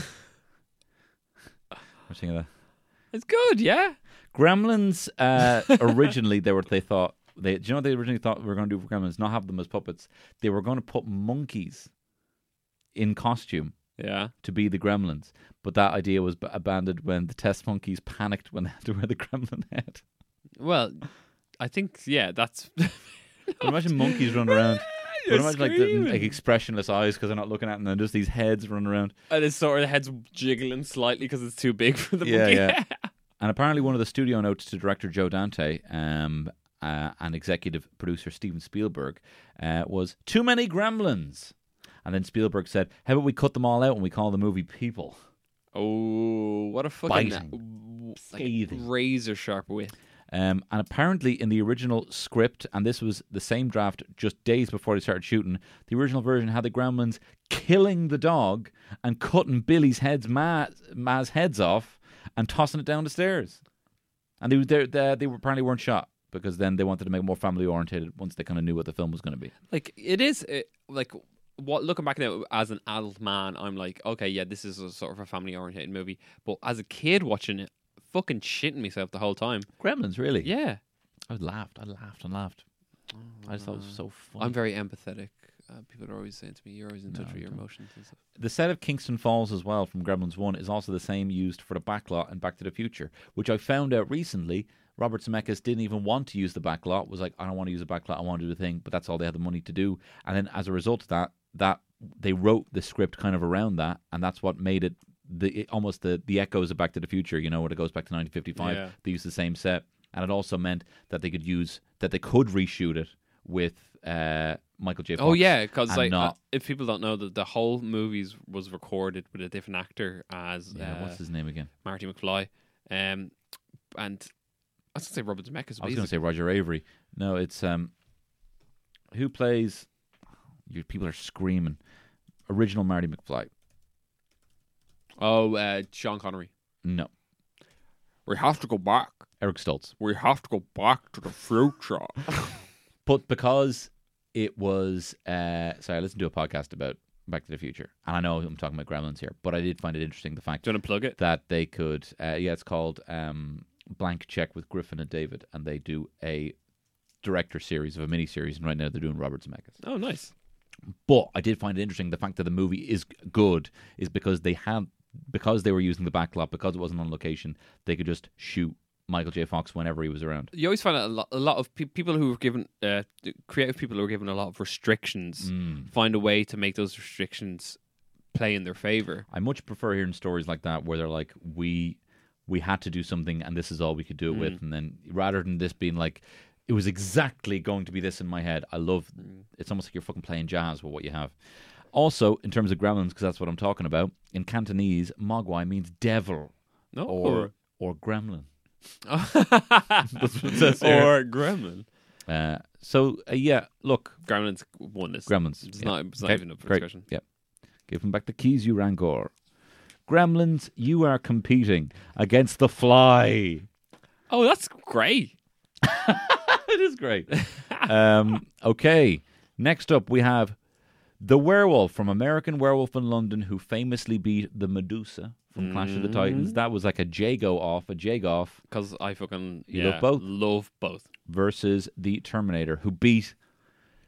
seeing that. It's good, yeah. Gremlins uh, originally they were they thought they do you know what they originally thought we were going to do for Gremlins not have them as puppets they were going to put monkeys in costume Yeah. to be the Gremlins but that idea was abandoned when the test monkeys panicked when they had to wear the Gremlin head. Well, I think yeah, that's Imagine monkeys running around. But imagine like the like expressionless eyes because they're not looking at them, and just these heads running around. and it's sort of the head's jiggling slightly because it's too big for the Yeah, monkey. yeah. And apparently, one of the studio notes to director Joe Dante um, uh, and executive producer Steven Spielberg uh, was too many gremlins. And then Spielberg said, "How about we cut them all out and we call the movie People?" Oh, what a fucking Biting. Scathing. like, razor sharp wit. Um, and apparently, in the original script, and this was the same draft just days before they started shooting, the original version had the gremlins killing the dog and cutting Billy's heads, Ma, Ma's heads off, and tossing it down the stairs. And they they they, they apparently weren't shot because then they wanted to make it more family oriented once they kind of knew what the film was going to be. Like it is uh, like what looking back now as an adult man, I'm like, okay, yeah, this is a sort of a family oriented movie. But as a kid watching it, fucking shitting myself the whole time. Gremlins, really? Yeah, I laughed, I laughed and laughed. I just thought it was so funny. I'm very empathetic. Uh, people are always saying to me, "You're always in touch No, with your don't. emotions and stuff." The set of Kingston Falls as well from Gremlins 1 is also the same used for the backlot and Back to the Future, which I found out recently. Robert Zemeckis didn't even want to use the backlot, was like, I don't want to use the backlot, I want to do the thing, but that's all they had the money to do. And then as a result of that, that they wrote the script kind of around that, and that's what made it the almost the, the echoes of Back to the Future, you know, when it goes back to 1955. Yeah. They use the same set. And it also meant that they could use, that they could reshoot it with uh, Michael J. Fox. Oh yeah, because like uh, if people don't know that the whole movies was recorded with a different actor as Yeah, uh, what's his name again? Marty McFly, um, and I was gonna say Robert Zemeckis. I was going to say Roger Avary. No, it's um, who plays? You people are screaming. Original Marty McFly. Oh uh, Sean Connery. No, We have to go back. Eric Stoltz. We have to go back to the future. But because it was, uh, sorry, I listened to a podcast about Back to the Future, and I know I'm talking about Gremlins here, but I did find it interesting the fact Do you want to plug it? that they could, uh, yeah, it's called um, Blank Check with Griffin and David, and they do a director series of a mini series, and right now they're doing Robert Zemeckis. Oh, nice. But I did find it interesting the fact that the movie is good is because they had because they were using the backlot because it wasn't on location they could just shoot Michael J. Fox whenever he was around. You always find a lot, a lot of pe- people who are given uh, creative people who are given a lot of restrictions Mm. find a way to make those restrictions play in their favor. I much prefer hearing stories like that where they're like we we had to do something and this is all we could do it with and then rather than this being like it was exactly going to be this in my head. I love it's almost like you're fucking playing jazz with what you have. Also, in terms of gremlins, because that's what I'm talking about, in Cantonese, mogwai means devil No, or or gremlin. That's what it says here. or Gremlin. Uh, so uh, yeah, look, Gremlins won this. Gremlins. It's yeah. not. It's not Okay, even up for great. discussion. Yeah, give him back the keys, you Rancor. Gremlins, you are competing against the Fly. Oh, that's great. it is great. um, okay, next up we have the werewolf from American Werewolf in London, who famously beat the Medusa from Clash of the Titans. That was like a Jago off, a Jago off, Because I fucking You yeah, love both? Love both. versus the Terminator, who beat,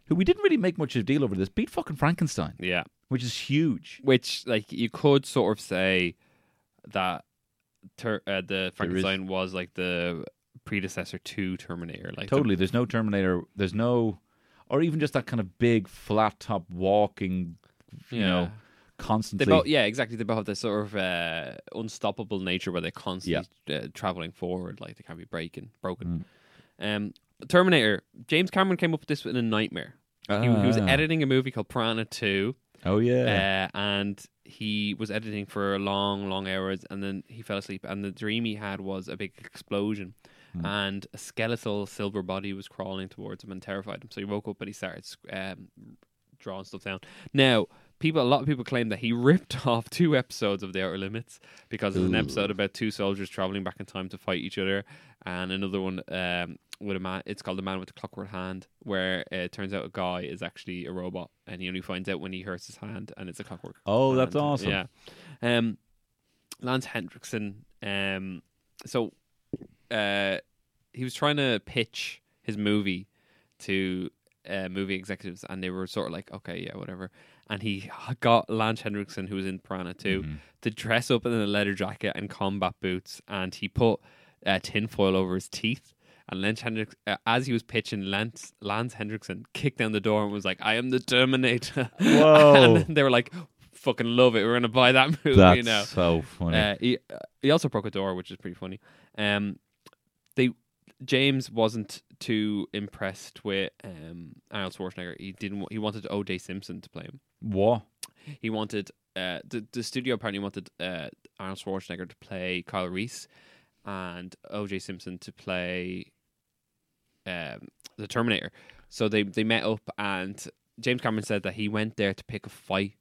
who we didn't really make much of a deal over this, beat fucking Frankenstein, Yeah. which is huge. Which like you could sort of say that ter- uh, the Frankenstein was like the predecessor to Terminator. Like the- Totally. There's no Terminator. There's no, or even just that kind of big flat top walking, you Yeah. know, They constantly. both, yeah, exactly. They both have this sort of uh, unstoppable nature where they're constantly uh, traveling forward, like they can't be breaking, broken. Mm. Um, Terminator. James Cameron came up with this in a nightmare. he, he was Ah. editing a movie called Piranha Oh yeah. uh, and he was editing for long, long hours, and then he fell asleep. And the dream he had was a big explosion, Hmm. and a skeletal silver body was crawling towards him and terrified him. So he woke up and he started um, drawing stuff down. Now, people, a lot of people claim that he ripped off two episodes of The Outer Limits because there's an episode about two soldiers traveling back in time to fight each other, and another one um, with a man. It's called The Man with the Clockwork Hand, where uh, it turns out a guy is actually a robot, and he only finds out when he hurts his hand, and it's a clockwork. Oh, that's awesome. Yeah. Um, Lance Henriksen. Um, so uh, he was trying to pitch his movie to uh, movie executives, and they were sort of like, "Okay, yeah, whatever." And he got Lance Henriksen, who was in Piranha 2, Mm-hmm. to dress up in a leather jacket and combat boots, and he put uh, tinfoil over his teeth. And Lance Hendricks, uh, as he was pitching, Lance Lance Henriksen kicked down the door and was like, "I am the Terminator." Whoa. and they were like, "Fucking love it. We're gonna buy that movie That's now." so funny. Uh, he uh, he also broke a door, which is pretty funny. Um, they James wasn't too impressed with um Arnold Schwarzenegger. He didn't. He wanted O.J. Simpson to play him. what? He wanted uh the the studio apparently wanted uh Arnold Schwarzenegger to play Kyle Reese and O.J. Simpson to play um the Terminator. So they they met up and James Cameron said that he went there to pick a fight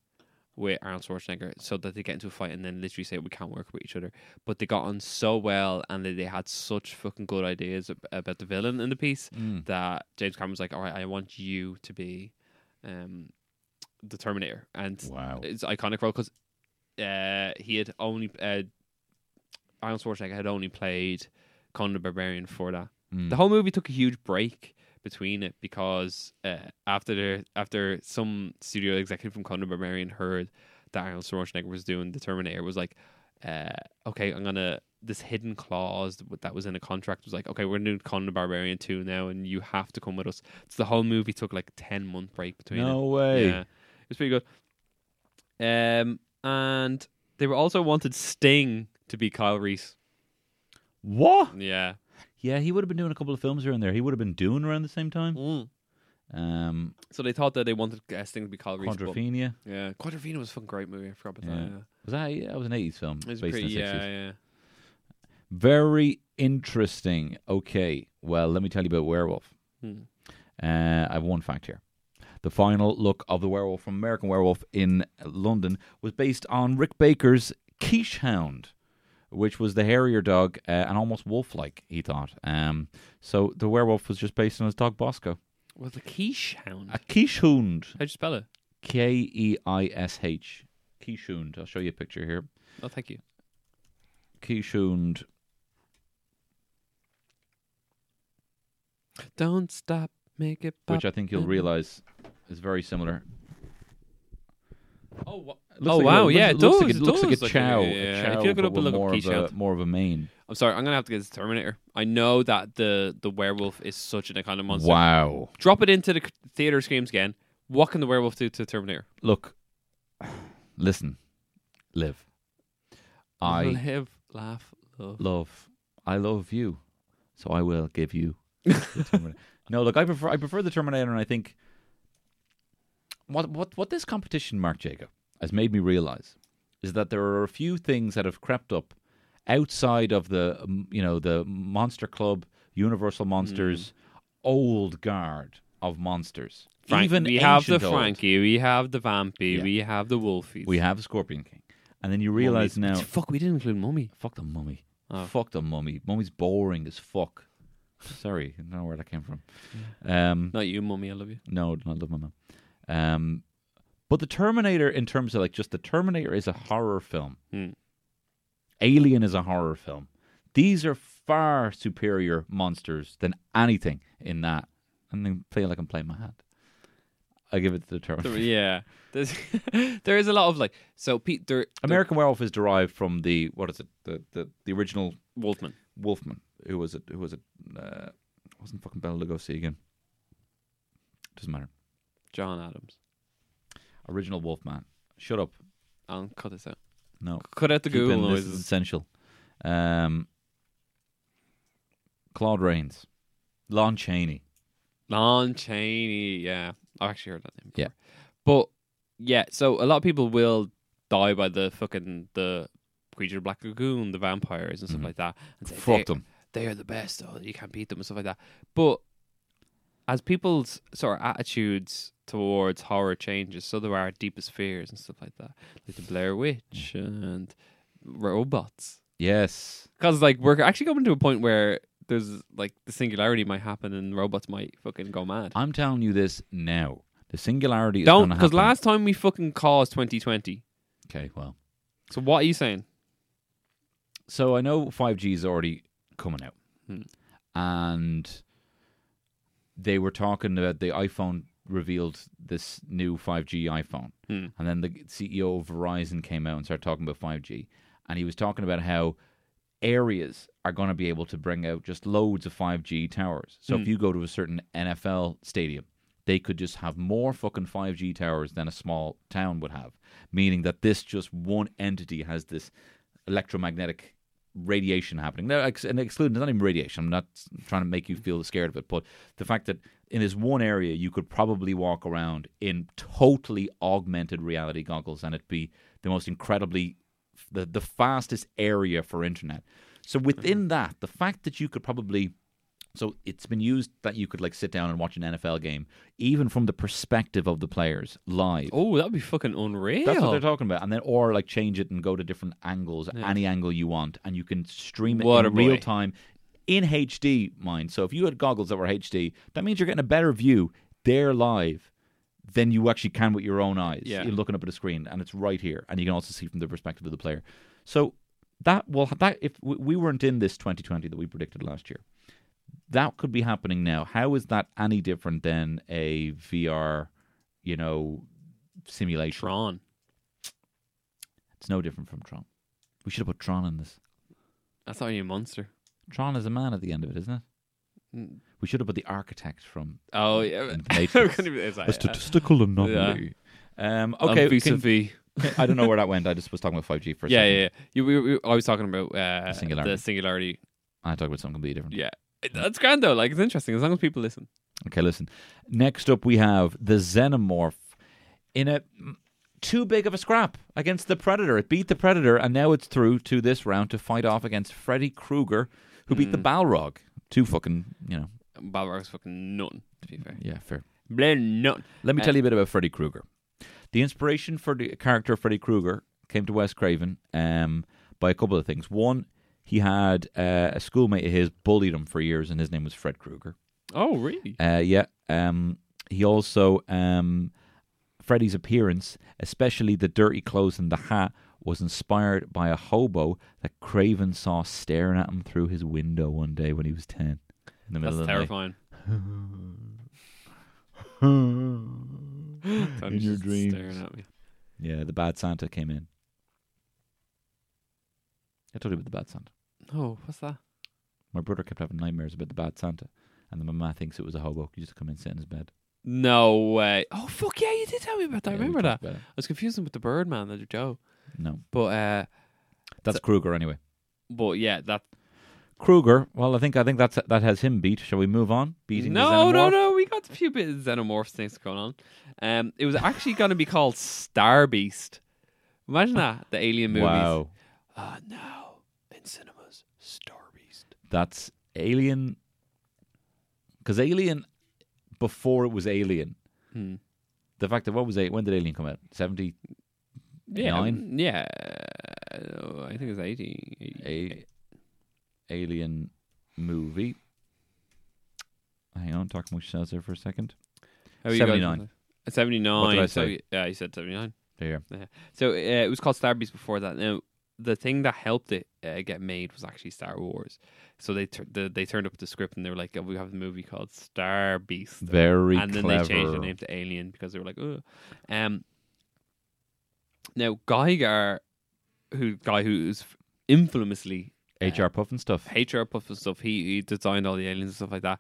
with Arnold Schwarzenegger so that they get into a fight and then literally say we can't work with each other. But they got on so well and they, they had such fucking good ideas ab- about the villain in the piece Mm. that James Cameron was like, "All right, I want you to be um, the Terminator," and Wow. it's iconic role because uh, he had only uh, Arnold Schwarzenegger had only played Conan the Barbarian for that. Mm. The whole movie took a huge break between it because uh, after the after some studio executive from Conan Barbarian heard that Arnold Schwarzenegger was doing the Terminator was like, uh, okay, I'm gonna this hidden clause that was in a contract was like, okay, we're gonna do Conan the Barbarian two now, and you have to come with us. So the whole movie took like ten month break between. No it. way. Yeah, it was pretty good. Um, and they were also wanted Sting to be Kyle Reese. What? Yeah. Yeah, he would have been doing a couple of films around there. He would have been doing around the same time. Mm. Um, So they thought that they wanted uh, Sting to be Kyle Reese. but- Quadrophenia. Yeah, Quadrophenia was a fucking great movie. I forgot about Yeah. that. Yeah. Was that? Yeah, it was an eighties film It was based pretty, in the yeah, sixties. yeah. Very interesting. Okay, well, let me tell you about Werewolf. Hmm. Uh, I have one fact here. The final look of the werewolf from American Werewolf in London was based on Rick Baker's Keeshond, which was the hairier dog uh, and almost wolf-like. He thought. Um, so the werewolf was just based on his dog Bosco. Was the Quiche Hound? A Keeshond, How'd you spell it? K E I S H. Keeshond. I'll show you a picture here. Oh, thank you. Keeshond. Don't stop, make it pop. which I think you'll realize is very similar. Oh, wha- oh like wow, looks- yeah, it looks does. Like a, it looks like a look chow. a yeah. chow if you look it up look more of a, more of a mane. I'm sorry, I'm gonna have to get this Terminator. I know that the the werewolf is such an iconic monster. Wow! Drop it into the theater screams again. What can the werewolf do to Terminator? Look, listen, live. I live, laugh, love. love. I love you, so I will give you. the Terminator. no, look, I prefer I prefer the Terminator, and I think what what what this competition, Mark Jacob, has made me realize is that there are a few things that have crept up outside of the um, you know the Monster Club, Universal Monsters, old guard of monsters. Frank- Even we have the old. Frankie, we have the Vampy, Yeah. we have the Wolfies. We have Scorpion King, and then you realize now, Fuck, we didn't include Mummy. fuck the mummy, Oh. fuck the mummy. Mummy's boring as fuck. Sorry, I don't know where that came from. Um, Not you, Mummy. I love you. no, I love my mum. Um, but the Terminator, in terms of like just the Terminator, is a horror film. Hmm. Alien is a horror film. These are far superior monsters than anything in that. And I feel like I'm playing my hand. I give it to the Terminator. There- yeah, There's, there is a lot of like. So Pete, there, American Werewolf is derived from the what is it? The the, the original Wolfman. Wolfman. Who was it? Who was it? Uh, wasn't fucking Bela Lugosi again? Doesn't matter. John Adams. Original Wolfman. Shut up. I'll cut this out. No. Cut out the Keep Google in, this is noises. essential. Um, Claude Rains, Lon Chaney. Lon Chaney. Yeah, I've actually heard that name. Before. Yeah. but yeah. So a lot of people will die by the fucking the creature of Black Lagoon, the vampires and stuff Mhm. like that. And say, Fuck they- them. they are the best. Oh, you can't beat them and stuff like that. But as people's sort of attitudes towards horror changes, so there are deepest fears and stuff like that, like the Blair Witch and robots. Yes. Because like we're actually coming to a point where there's like the singularity might happen and robots might fucking go mad. I'm telling you this now. The singularity is Don't because last time we fucking caused 2020. Okay, well. So what are you saying? So I know 5G is already coming out. Hmm. And they were talking about the iPhone revealed this new 5G iPhone. Hmm. And then the CEO of Verizon came out and started talking about 5G. And he was talking about how areas are going to be able to bring out just loads of 5G towers. So if you go to a certain NFL stadium, they could just have more fucking 5G towers than a small town would have, meaning that this just one entity has this electromagnetic radiation happening. Now, and excluding it's not even radiation. I'm not trying to make you feel scared of it, but the fact that in this one area you could probably walk around in totally augmented reality goggles, and it'd be the most incredibly the the fastest area for internet. So within mm. that, the fact that you could probably so it's been used that you could like sit down and watch an NFL game, even from the perspective of the players live. Oh, that'd be fucking unreal. That's what they're talking about, and then or like change it and go to different angles, any angle you want, and you can stream it What in real time in HD. Mind, so if you had goggles that were HD, that means you're getting a better view there live than you actually can with your own eyes. Yeah. You're looking up at a screen, and it's right here, and you can also see from the perspective of the player. So that will that if we weren't in this 2020 that we predicted last year, that could be happening now. How is that any different than a VR, you know, simulation? Tron. It's no different from Tron. We should have put Tron in this. That's not even a monster. Tron is a man at the end of it, isn't it? Mm. We should have put the architect from Oh yeah. the Matrix. A statistical anomaly. Um, okay, we can- vis-a-vis. I don't know where that went. I just was talking about 5G for a Yeah, second. yeah, yeah. You, we, we, I was talking about uh, singularity. The singularity. I talked about something completely different. Yeah, It- that's grand though. Like it's interesting as long as people listen. Okay, listen. Next up, we have the Xenomorph in a too big of a scrap against the Predator. It beat the Predator, and now it's through to this round to fight off against Freddy Krueger, who beat the Balrog. Two fucking, you know, Balrog's fucking nothing. To be fair, yeah, fair. Blame nothing. Let me Uh, tell you a bit about Freddy Krueger. The inspiration for the character of Freddy Krueger came to Wes Craven um, by a couple of things. One, he had uh, a schoolmate of his bullied him for years, and his name was Fred Krueger. Oh really? Uh, yeah. Um, he also um, Freddy's appearance, especially the dirty clothes and the hat, was inspired by a hobo that Craven saw staring at him through his window one day when he was ten. In the That's middle of the terrifying. night. Tony's your dreams. staring at me. Yeah, the bad Santa came in. I told you about the bad Santa. Oh, what's that? My brother kept having nightmares about the bad Santa, and then my ma thinks it was a hobo. He used to come in, sit in his bed. No way. Oh fuck yeah, you did tell me about that. I Yeah, we remember that. talked about it. I was confusing with the Birdman, the Joe. No, But uh, that's Kruger anyway. but yeah, that. Kruger. Well, I think I think that's that has him beat. Shall we move on? Beating the No, no, Xenomorph? no. We got a few bit of xenomorph things going on. Um, it was actually going to be called Star Beast. Imagine that the Alien movies. Wow, Uh, now in cinemas, Star Beast. that's Alien. Because Alien, before it was Alien, Hmm. the fact that what was it? When did Alien come out? Seventy Yeah, Nine? yeah. uh, I think it's 80. 80. a Alien movie. Hang on, talk amongst yourselves there for a second. How are you guys? 79. Uh, 79. What did I so, yeah, you said 79. There. So uh, it was called Star Beast before that. Now, the thing that helped it uh, get made was actually Star Wars. So they tur- the, they turned up the script and they were like, oh, "We have a movie called Star Beast." Very and then they changed the name to Alien because they were like, "Ugh." Um. Now Geiger, who guy who's infamously HR Puff and stuff. HR Puff and stuff, he, he designed all the aliens and stuff like that.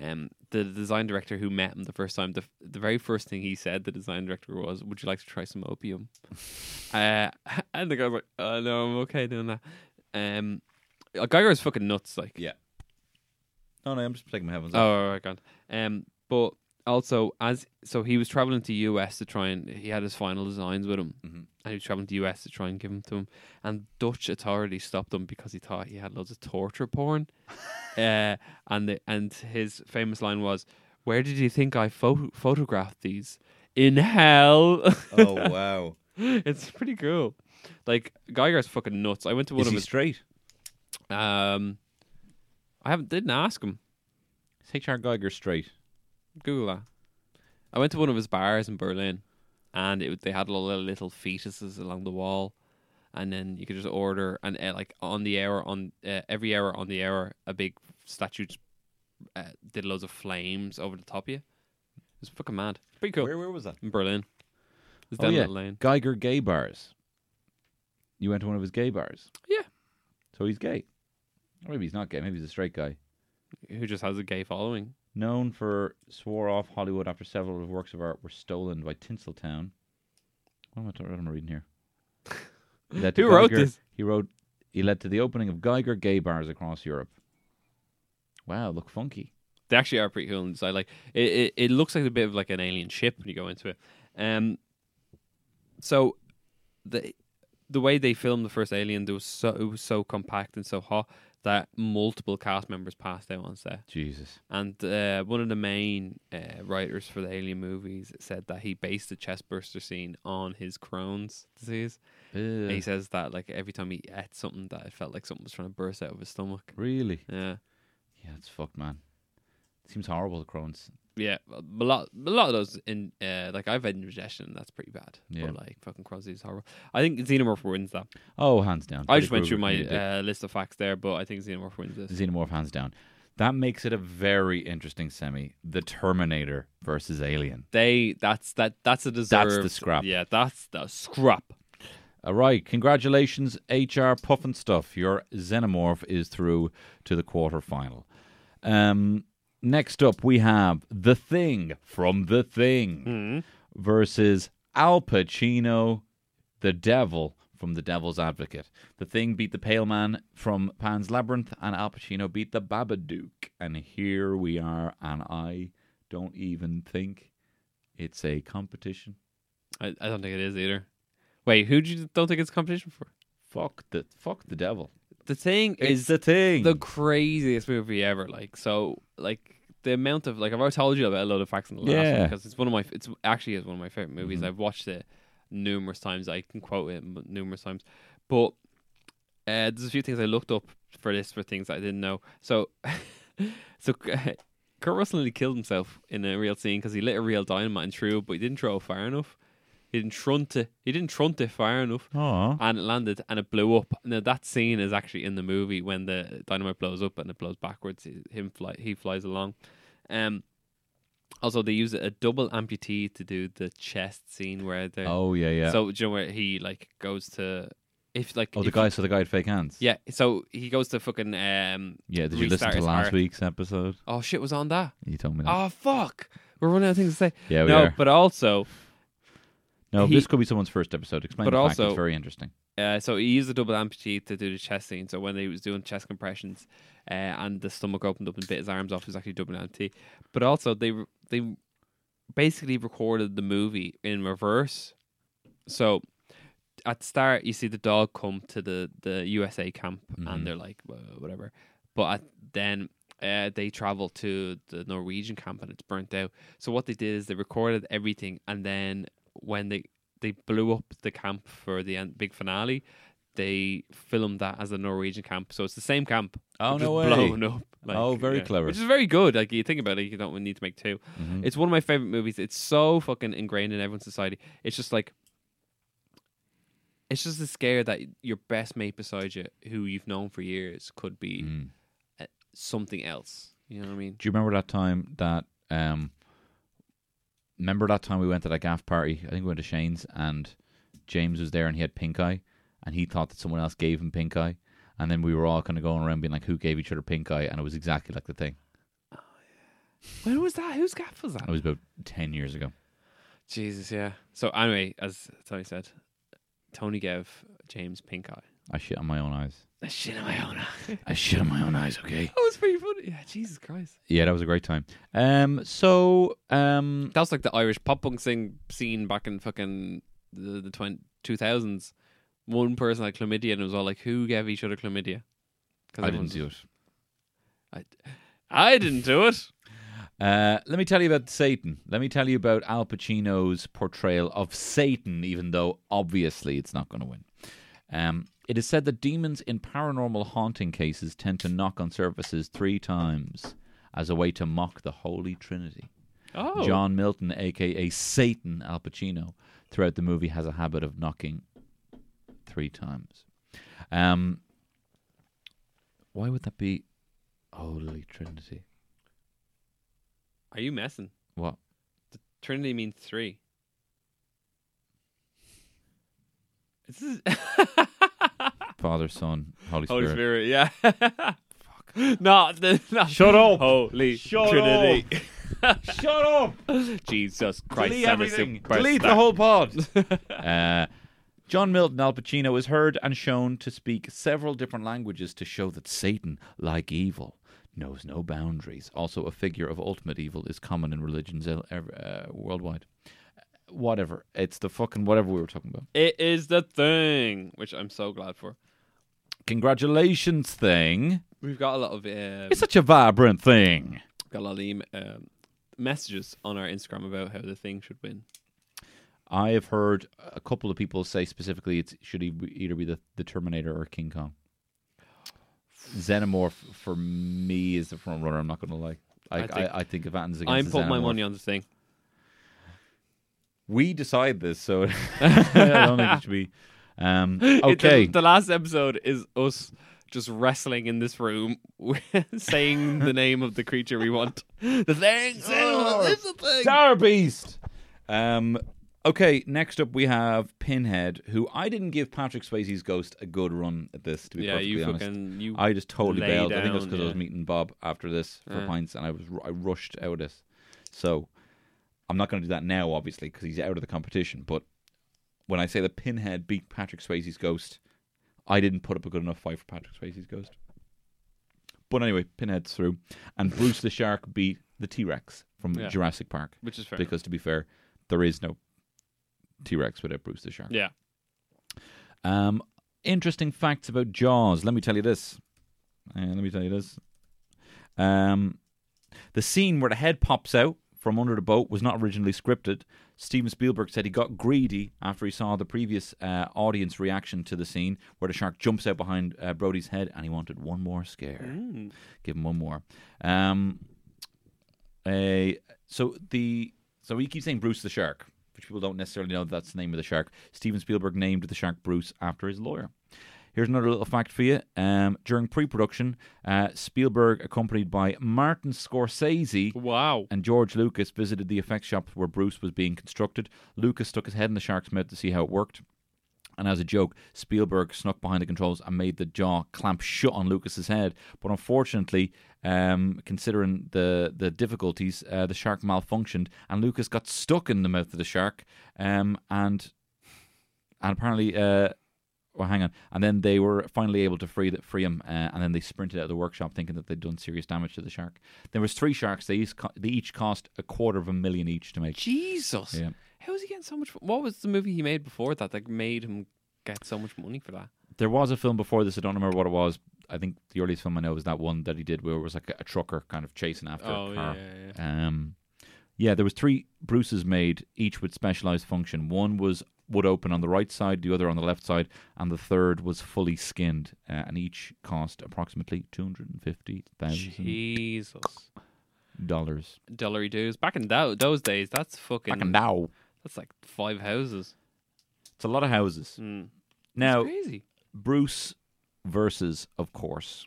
Um, the design director who met him the first time, the the very first thing he said, the design director was, "Would you like to try some opium?" uh, and the guy was like, "Oh no, I'm okay doing that." Um, Geiger is fucking nuts, like. Yeah. No, no, I'm just taking my heavens off. Oh, all right, God. Um, but also as so he was traveling to US to try and he had his final designs with him, Mhm. and he was traveling to US to try and give them to him. And Dutch authorities stopped him because he thought he had loads of torture porn. uh, and the, and his famous line was, "Where did you think I pho- photographed these? In hell." Oh wow. it's pretty cool. Like Geiger's fucking nuts. I went to one Is of his. straight? Um, I haven't didn't ask him. Is HR Geiger straight? Google that. I went to one of his bars in Berlin, and it, they had all little little fetuses along the wall, and then you could just order and uh, like on the hour on uh, every hour on the hour a big statue uh, did loads of flames over the top of you. It was fucking mad. Pretty cool. where was that? In Berlin. It was Oh down yeah, lane. Geiger gay bars. You went to one of his gay bars. Yeah. So he's gay. Or maybe he's not gay. Maybe he's a straight guy. Who just has a gay following? Known for swore off Hollywood after several of his works of art were stolen by Tinseltown. What am I, what am I reading here? He led to Who wrote this? He wrote. He led to the opening of Geiger gay bars across Europe. Wow, look funky. They actually are pretty cool inside. Like it, it, it looks like a bit of like an alien ship when you go into it. Um, so the the way they filmed the first Alien, there was so it was so compact and so hot that multiple cast members passed out on set. Jesus. And uh, one of the main uh, writers for the Alien movies said that he based the chestburster scene on his Crohn's disease. And he says that like every time he ate something, that it felt like something was trying to burst out of his stomach. really? Yeah. Yeah, it's fucked, man. Seems horrible, the Crohn's. Yeah, a lot, a lot of those in uh, like I've had indigestion. And that's pretty bad. Yeah. But like fucking is horrible. I think Xenomorph wins that. Oh, hands down. I just went through my uh, list of facts there, but I think Xenomorph wins this. Xenomorph hands down. That makes it a very interesting semi. The Terminator versus Alien. They that's that that's a deserved. That's the scrap. Yeah, that's the scrap. All right, congratulations, HR Puffin Stuff. Your Xenomorph is through to the quarterfinal. Um, next up, we have The Thing from The Thing hmm. versus Al Pacino, the Devil from The Devil's Advocate. The Thing beat the Pale Man from Pan's Labyrinth, and Al Pacino beat the Babadook. And here we are, and I don't even think it's a competition. I, I don't think it is either. Wait, who do you don't think it's a competition for? Fuck the fuck the devil. The thing It's is the thing. the craziest movie ever. Like so, like the amount of like I've already told you about a lot of facts in the last Yeah. one because it's one of my it's actually is one of my favorite movies. Mhm. I've watched it numerous times. I can quote it numerous times, but uh, there's a few things I looked up for this for things I didn't know. So, so Kurt Russell nearly killed himself in a real scene because he lit a real dynamite and threw but he didn't throw far enough. He didn't trunt it. He didn't trunt it far enough Aw. and it landed and it blew up. Now that scene is actually in the movie when the dynamite blows up and it blows backwards. He- Him fly, he flies along. Um, also they use a double amputee to do the chest scene where they. Oh yeah, yeah. So do you know where he like goes to, if like oh, the guy. so the guy had fake hands. yeah. So he goes to fucking um. Yeah. Did you listen to last heart. week's episode? Oh shit! Was on that. You told me that. Oh fuck! We're running out of things to say. yeah, we no, are. but also no, he- this could be someone's first episode. Explain but the fact. also- It's very interesting. Uh, so he used a double amputee to do the chest scene. So when he was doing chest compressions, uh, and the stomach opened up and bit his arms off, it was actually double amputee. But also they they basically recorded the movie in reverse. So at the start, you see the dog come to the the USA camp, Mhm. and they're like whatever. But at, then. Uh, they travel to the Norwegian camp and it's burnt out. So what they did is they recorded everything, and then when they they blew up the camp for the end, big finale. They filmed that as a Norwegian camp, so it's the same camp. Oh, no way. blown up. Oh, very clever. Which is very good. Like you think about it, you don't need to make 2 Mhm. It's one of my favorite movies. It's so fucking ingrained in everyone's society. It's just like, it's just a scare that your best mate beside you, who you've known for years, could be Mm. something else. You know what I mean? Do you remember that time that? um Remember that time we went to that gaff party? I think we went to Shane's and James was there and he had pink eye and he thought that someone else gave him pink eye. And then we were all kind of going around being like, who gave each other pink eye? And it was exactly like the thing. Oh, when was that? Whose gaff was that? It was about 10 years ago. Jesus, yeah. So anyway, as Tony said, Tony gave James pink eye. I shit on my own eyes. That shit in my own eye. I shit on my own eyes, okay? That was pretty funny. Yeah, Jesus Christ. Yeah, that was a great time. Um, so, um, That was like the Irish pop punk scene back in fucking the, the 20, 2000s. One person had chlamydia and it was all like, who gave each other chlamydia? 'Cause I didn't do it. I didn't do it. Uh, let me tell you about Satan. Let me tell you about Al Pacino's portrayal of Satan, even though obviously it's not going to win. Um, it is said that demons in paranormal haunting cases tend to knock on surfaces three times as a way to mock the Holy Trinity. Oh. John Milton, aka Satan Al Pacino, throughout the movie has a habit of knocking three times. Um, why would that be Holy Trinity? Are you messing? What? The Trinity means three. This is Father, Son, Holy Holy Spirit. Spirit, yeah. no, the, no. Shut up. Holy Shut Trinity. Shut up. Jesus Christ. Delete everything. a Delete the whole pod. uh, John Milton Al Pacino is heard and shown to speak several different languages to show that Satan, like evil, knows no boundaries. Also, a figure of ultimate evil is common in religions uh, worldwide. Whatever. It's the fucking whatever we were talking about. It is the thing, which I'm so glad for. Congratulations thing. We've got a lot of um, It's such a vibrant thing. got a lot of um, messages on our Instagram about how the thing should win. I have heard a couple of people say specifically it should either be the, the Terminator or King Kong. Xenomorph for me is the front runner. I'm not going to lie. I, I I, think- I, think if Anton's against I'm putting my money on the thing. We decide this, so I don't think it should be. Um, It- the- okay, the, last episode is us just wrestling in this room, saying the name of the creature we want. The thing. Oh, it's thing. Star Beast. Um, okay, next up we have Pinhead, who I didn't give Patrick Swayze's Ghost a good run at this. To be Yeah, perfectly you honest. fucking you. I just totally bailed. I think it was down, because I was meeting Bob after this for Yeah. pints, and I was I rushed out of this. So I'm not going to do that now, obviously, because he's out of the competition. But when I say the Pinhead beat Patrick Swayze's Ghost, I didn't put up a good enough fight for Patrick Swayze's Ghost. But anyway, Pinhead's through, and Bruce the Shark beat the T Rex from Yeah. Jurassic Park. which is fair. Because to be fair, there is no T Rex without Bruce the Shark. yeah. Um, interesting facts about Jaws. Let me tell you this. Uh, let me tell you this. Um, the scene where the head pops out from under the boat was not originally scripted. Steven Spielberg said he got greedy after he saw the previous uh, audience reaction to the scene where the shark jumps out behind uh, Brody's head, and he wanted one more scare. Mm. Give him one more. Um, uh, so the so we keep saying Bruce the shark, which people don't necessarily know that's the name of the shark. Steven Spielberg named the shark Bruce after his lawyer. Here's another little fact for you. Um, during pre-production, uh, Spielberg, accompanied by Martin Scorsese Wow. and George Lucas, visited the effects shop where Bruce was being constructed. Lucas stuck his head in the shark's mouth to see how it worked. And as a joke, Spielberg snuck behind the controls and made the jaw clamp shut on Lucas's head. But unfortunately, um, considering the the difficulties, uh, the shark malfunctioned, and Lucas got stuck in the mouth of the shark. Um, and and apparently, uh, well, hang on. And then they were finally able to free the, free him, uh, and then they sprinted out of the workshop, thinking that they'd done serious damage to the shark. There was three sharks. They each, co- they each cost a quarter of a million each to make. Jesus. Yeah. how was he getting so much? What was the movie he made before that that made him get so much money for that? There was a film before this. I don't remember what it was. I think the earliest film I know was that one that he did where it was like a, a trucker kind of chasing after oh a car. yeah, yeah. Um, yeah, there was three Bruces made, each with specialized function. One was would open on the right side, the other on the left side, and the third was fully skinned, uh, and each cost approximately two hundred and fifty thousand Jesus. dollars. Dollary dues. Back in tho- those days, that's fucking. Back in now, That's like five houses. it's a lot of houses. Mm. Now. Bruce versus, of course,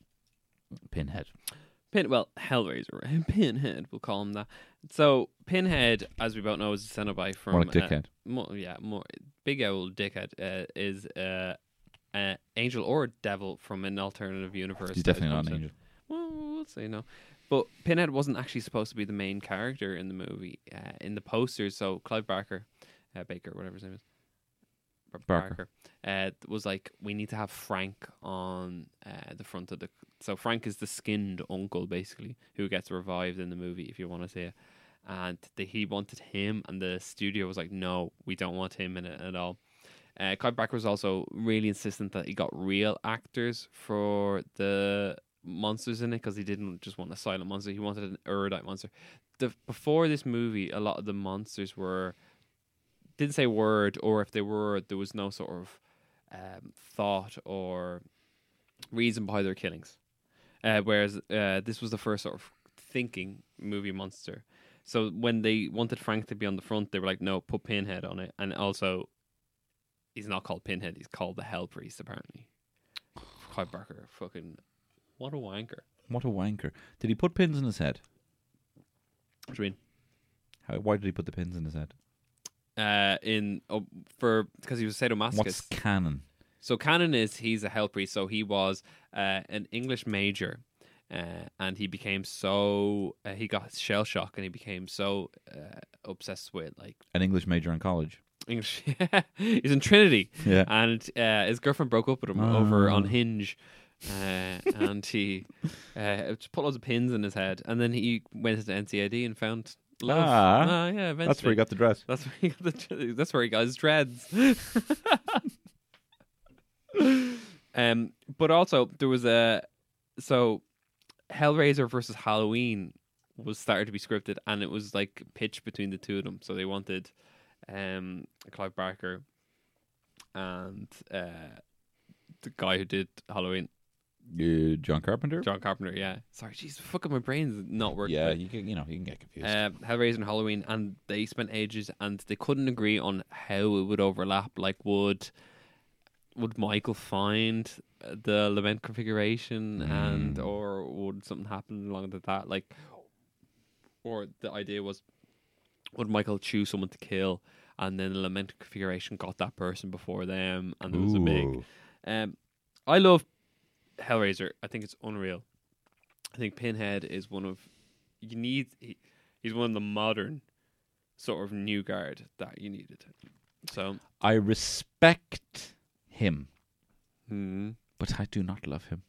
Pinhead. Pin, well, Hellraiser, Pinhead, we'll call him that. So, Pinhead, as we both know, is a Cenobite from. More like uh, dickhead. more, yeah, more big old dickhead uh, is uh, an angel or a devil from an alternative universe. He's definitely not an angel. Well, we'll say no. But Pinhead wasn't actually supposed to be the main character in the movie. Uh, in the posters, so Clive Barker, uh, Baker, whatever his name is, Bar- Barker. uh, was like, we need to have Frank on uh, the front of the. So Frank is the skinned uncle, basically, who gets revived in the movie, if you want to say it. And the, he wanted him, and the studio was like, no, we don't want him in it at all. Uh, Clive Barker was also really insistent that he got real actors for the monsters in it because he didn't just want a silent monster; he wanted an erudite monster. The, before this movie, a lot of the monsters were didn't say word, or if they were, there was no sort of um, thought or reason behind their killings. Uh, whereas uh, this was the first sort of thinking movie monster. So when they wanted Frank to be on the front, they were like, "No, put Pinhead on it," and also he's not called Pinhead; he's called the Hell Priest. Apparently, Clive Barker, fucking what a wanker. What a wanker! Did he put pins in his head? What do you mean? How, why did he put the pins in his head? Uh, in oh, for because he was sadomasochist. What's canon? So canon is he's a hell priest. So he was uh, an English major Uh, and he became so uh, he got shell shock and he became so uh, obsessed with like An English major in college. English. He's in Trinity, Yeah. and uh, his girlfriend broke up with him over on Oh. Hinge, uh, and he uh, put loads of pins in his head, and then he went into NCID and found love. Ah. yeah, eventually. That's where he got the dress. That's where he got the. That's where he got his dreads. um, but also there was a so Hellraiser versus Halloween was started to be scripted, and it was like pitched between the two of them. So they wanted um Clive Barker and uh the guy who did Halloween, Uh, John Carpenter. John Carpenter. Yeah, sorry, jeez, fucking my brain's not working. yeah, you can, you know you can get confused. uh, Hellraiser and Halloween, and they spent ages, and they couldn't agree on how it would overlap. Like, would would Michael find the lament configuration, and Mm. or would something happen along with that? Like, or the idea was, would Michael choose someone to kill, and then the lament configuration got that person before them, and there was a big. Um, I love Hellraiser. I think it's unreal. I think Pinhead is one of you need. He, he's one of the modern sort of new guard that you needed. So, I respect him, hmm, but I do not love him.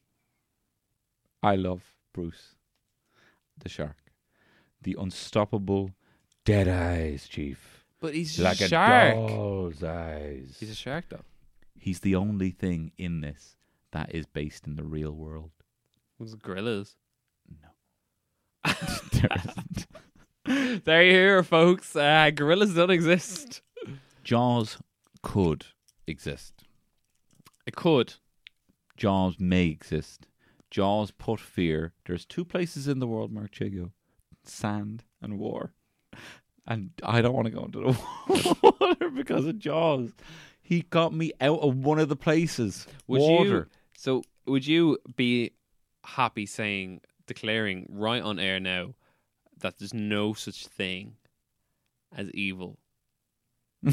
I love Bruce, the shark, the unstoppable dead eyes chief, but he's like a shark. a doll's eyes. He's a shark, though. He's the only thing in this that is based in the real world. What's gorillas? There isn't. there you hear, folks. Uh, gorillas don't exist. Jaws could exist. It could. Jaws may exist. Jaws put fear. There's two places in the world, Mark Chigo sand and war. And I don't want to go into the water because of Jaws. He got me out of one of the places. Would water. you? So, would you be happy saying, declaring right on air now that there's no such thing as evil?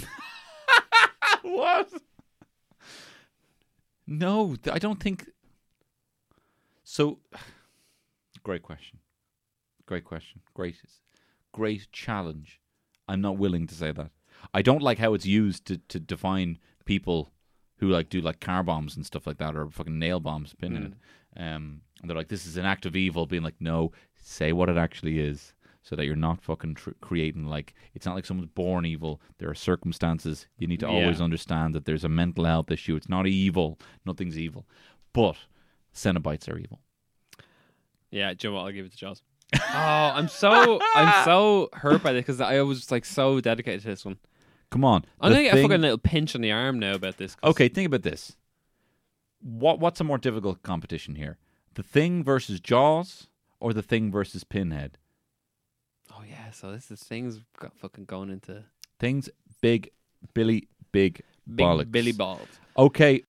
what? No, I don't think. So, great question. Great question. Great, great challenge. I'm not willing to say that. I don't like how it's used to, to define people who like do like car bombs and stuff like that, or fucking nail bombs, pinning it. Um, and they're like, "This is an act of evil," being like, "No, say what it actually is." So that you're not fucking tr- creating like it's not like someone's born evil. There are circumstances. You need to Yeah. always understand that there's a mental health issue. It's not evil. Nothing's evil, but Cenobites are evil. Yeah, Joe, I'll give it to Jaws. oh, I'm so I'm so hurt by this because I was like so dedicated to this one. Come on. I'm the gonna get a fucking little pinch on the arm now about this. Okay, think about this. What what's a more difficult competition here? The Thing versus Jaws, or the Thing versus Pinhead? Oh yeah, so this is things got fucking going into Things big, Billy, big, big bollocks. Billy bald. Okay.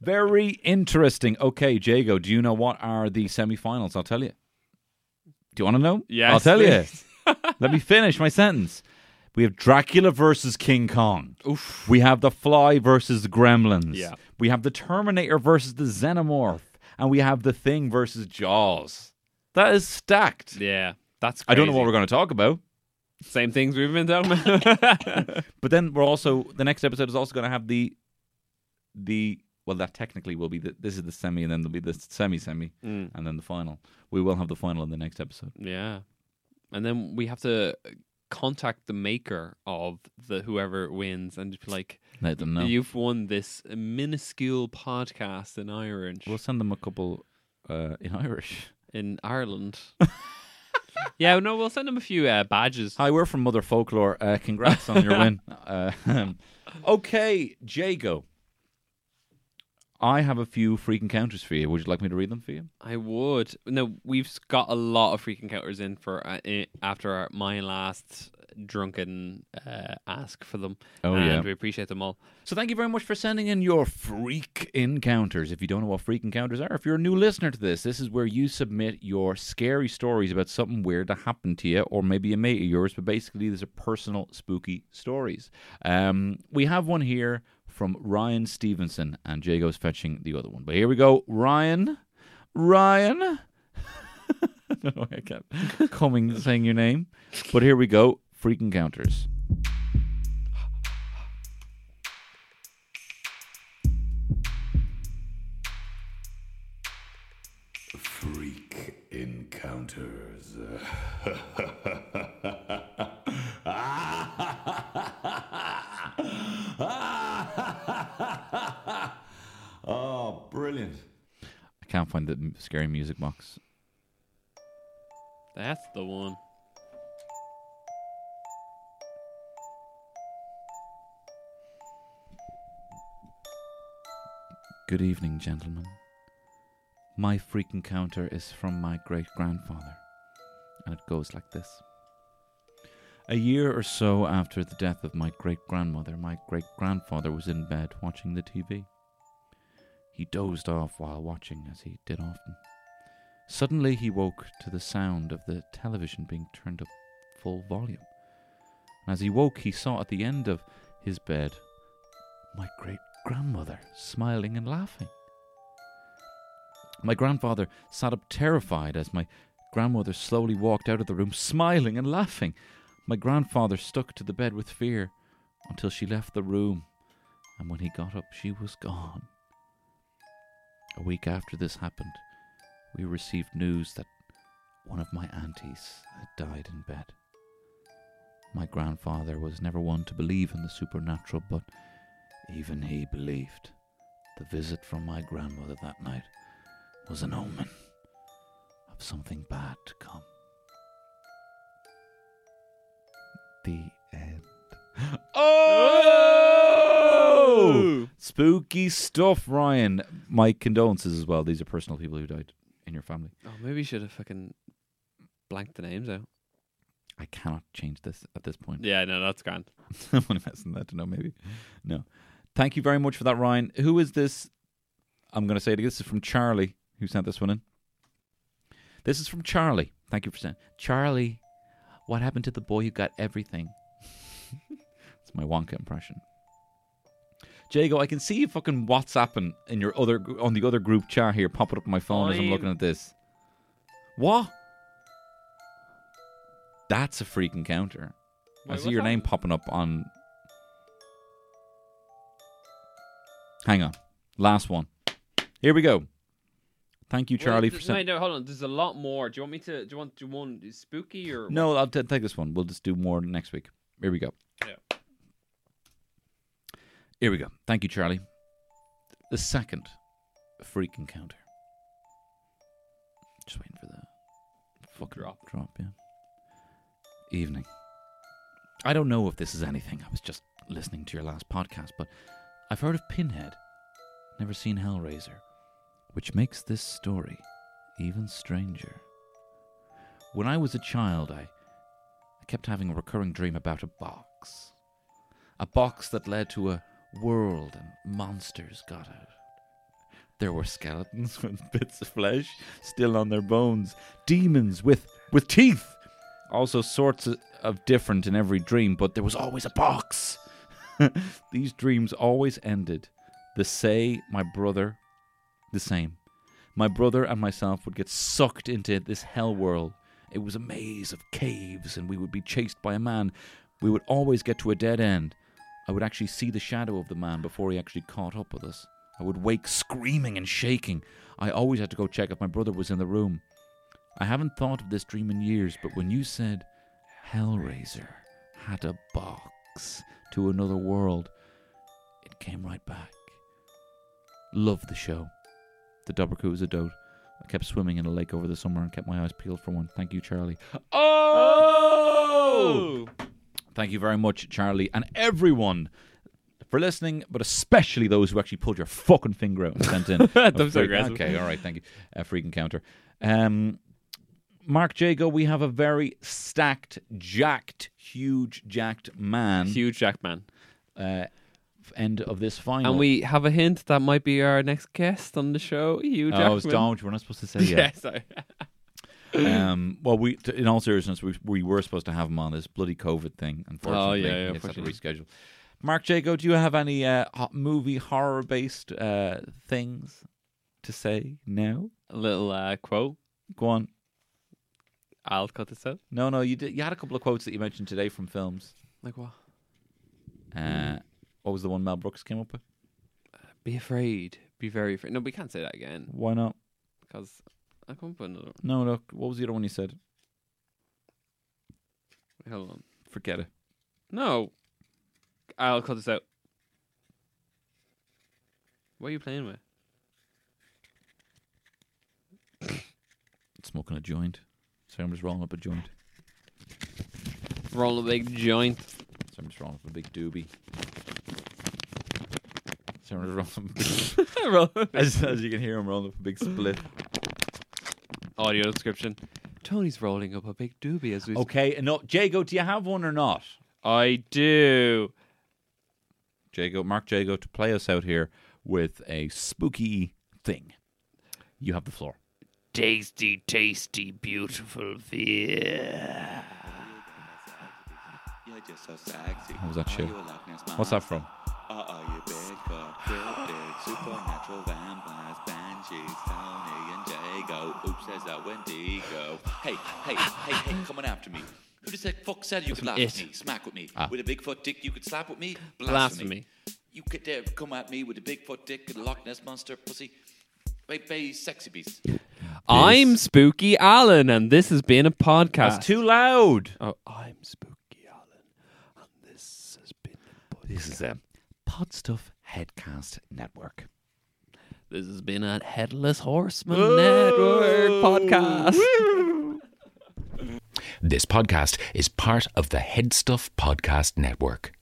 Very interesting. Okay, Jago, do you know what are the semi-finals? I'll tell you. Do you want to know? Yes, I'll tell you. Let me finish my sentence. We have Dracula versus King Kong. Oof. We have the Fly versus the Gremlins. Yeah. We have the Terminator versus the Xenomorph, and we have the Thing versus Jaws. That is stacked. Yeah, that's. I don't know what we're going to talk about, Same things we've been talking about. but then we're also the next episode is also going to have the the well that technically will be the, this is the semi and then there'll be the semi semi Mm, and then the final. We will have the final in the next episode. yeah, and then we have to contact the maker of the whoever wins and be like, Let them know. "You've won this minuscule podcast in Irish We'll send them a couple uh, in Irish. in Ireland." yeah, no, we'll send them a few uh, badges. Hi, we're from Mother Folklore. Uh, congrats on your win. Uh, okay, Jago. I have a few freak encounters for you. Would you like me to read them for you? I would. No, we've got a lot of freak encounters in for uh, after our, my last drunken uh, ask for them. Oh, and yeah. we appreciate them all. So thank you very much for sending in your freak encounters. If you don't know what freak encounters are, if you're a new listener to this, this is where you submit your scary stories about something weird that happened to you, or maybe a mate of yours. But basically, these are personal spooky stories. Um, we have one here from Ryan Stevenson, and Jago's fetching the other one. But here we go, Ryan. Ryan. Why I kept coming saying your name, but here we go. Freak encounters. Freak encounters. oh, brilliant. I can't find the scary music box. That's the one. Good evening, gentlemen. My freak encounter is from my great grandfather, and it goes like this. A year or so after the death of my great grandmother, my great grandfather was in bed watching the TV. He dozed off while watching, as he did often. Suddenly, he woke to the sound of the television being turned up full volume. And as he woke, he saw at the end of his bed my great grandmother smiling and laughing. My grandfather sat up terrified as my grandmother slowly walked out of the room, smiling and laughing. My grandfather stuck to the bed with fear until she left the room, and when he got up, she was gone. A week after this happened, we received news that one of my aunties had died in bed. My grandfather was never one to believe in the supernatural, but even he believed the visit from my grandmother that night was an omen of something bad to come. The end. Oh! Spooky stuff, Ryan. My condolences as well. These are personal people who died in your family. Oh, maybe you should have fucking blanked the names out. I cannot change this at this point. Yeah, no, that's grand. I'm only messing that to know, maybe. No. Thank you very much for that, Ryan. Who is this? I'm going to say it. This is from Charlie, who sent this one in. This is from Charlie. Thank you for saying. Charlie, what happened to the boy who got everything? It's my Wonka impression. Jago, I can see you fucking WhatsApping in your other on the other group chat here, popping up on my phone as I'm I'm- looking at this. What? That's a freak encounter. I see your that? name popping up on. Hang on, last one. Here we go. Thank you, Charlie, Wait, for sending. No, hold on. There's a lot more. Do you want me to? Do you want do one spooky or No, I'll t- take this one. We'll just do more next week. Here we go. Here we go. Thank you, Charlie. The second freak encounter. Just waiting for the fucking Drop. Drop, yeah. Evening. I don't know if this is anything. I was just listening to your last podcast, but I've heard of Pinhead. Never seen Hellraiser, which makes this story even stranger. When I was a child, I I kept having a recurring dream about a box. A box that led to a world and monsters got out. There were skeletons with bits of flesh still on their bones, demons with, with teeth. Also, sorts of, different in every dream, but there was always a box. These dreams always ended the say, my brother, the same. My brother and myself would get sucked into this hell world. It was a maze of caves, and we would be chased by a man. We would always get to a dead end. I would actually see the shadow of the man before he actually caught up with us. I would wake screaming and shaking. I always had to go check if my brother was in the room. I haven't thought of this dream in years, but when you said Hellraiser had a box to another world, it came right back. Love the show. The Dobhar-chú was a dote. I kept swimming in a lake over the summer and kept my eyes peeled for one. Thank you, Charlie. Oh! Thank you very much, Charlie, and everyone for listening, but especially those who actually pulled your fucking finger out and sent in. That a was aggressive. Okay, all right, thank you. A freak encounter. Um, Mark Jago, we have a very stacked, jacked, huge, jacked man. Huge Jackman. Uh, end of this final. And we have a hint that might be our next guest on the show, Hugh Jackman. Oh, it's don't. We're not supposed to say Yeah, yet. sorry. um, well, we, t- in all seriousness, we, we were supposed to have him on this bloody COVID thing. Unfortunately, Oh, yeah, yeah, He had to reschedule. Mark Jago, do you have any uh, movie horror based uh, things to say now? A little uh, quote. Go on. I'll cut this out. No, no, you did. You had a couple of quotes that you mentioned today from films. Like what? Uh, what was the one Mel Brooks came up with? Be afraid. Be very afraid. No, we can't say that again Why not? because I can't with another. No, look. What was the other one you said? Hold on. Forget it. No. I'll cut this out. What are you playing with? Smoking a joint. Sorry, I'm just rolling up a joint. Roll a big joint. So I'm just rolling up a big doobie. So I'm just rolling up a big, as, as you can hear, I'm rolling up a big split. Audio description. Tony's rolling up a big doobie as we. Okay, no, Jago, do you have one or not? I do. Jago, Mark Jago, to play us out here with a spooky thing. You have the floor. Tasty, tasty, beautiful beer. You're just so sexy. What was that Are shit? you a Loch Ness What's that from? Uh oh, you big fuck, real big, supernatural vampires, banshees, Tony and Jago. Oops, there's that Wendigo. Hey, hey, hey, hey, coming after me. Who the fuck said you could laugh It. at me, smack with me? Ah. With a Bigfoot dick you could slap with me? Blasphemy. You could dare come at me with a Bigfoot dick and a Loch Ness monster pussy. Wait, bay, sexy beast. I'm Spooky Alan, and this has been a podcast. That's too loud. Oh, I'm Spooky Alan, and this has been a podcast. This is a Pod Stuff Headcast Network. This has been a Headless Horseman Network podcast. This podcast is part of the Headstuff Podcast Network.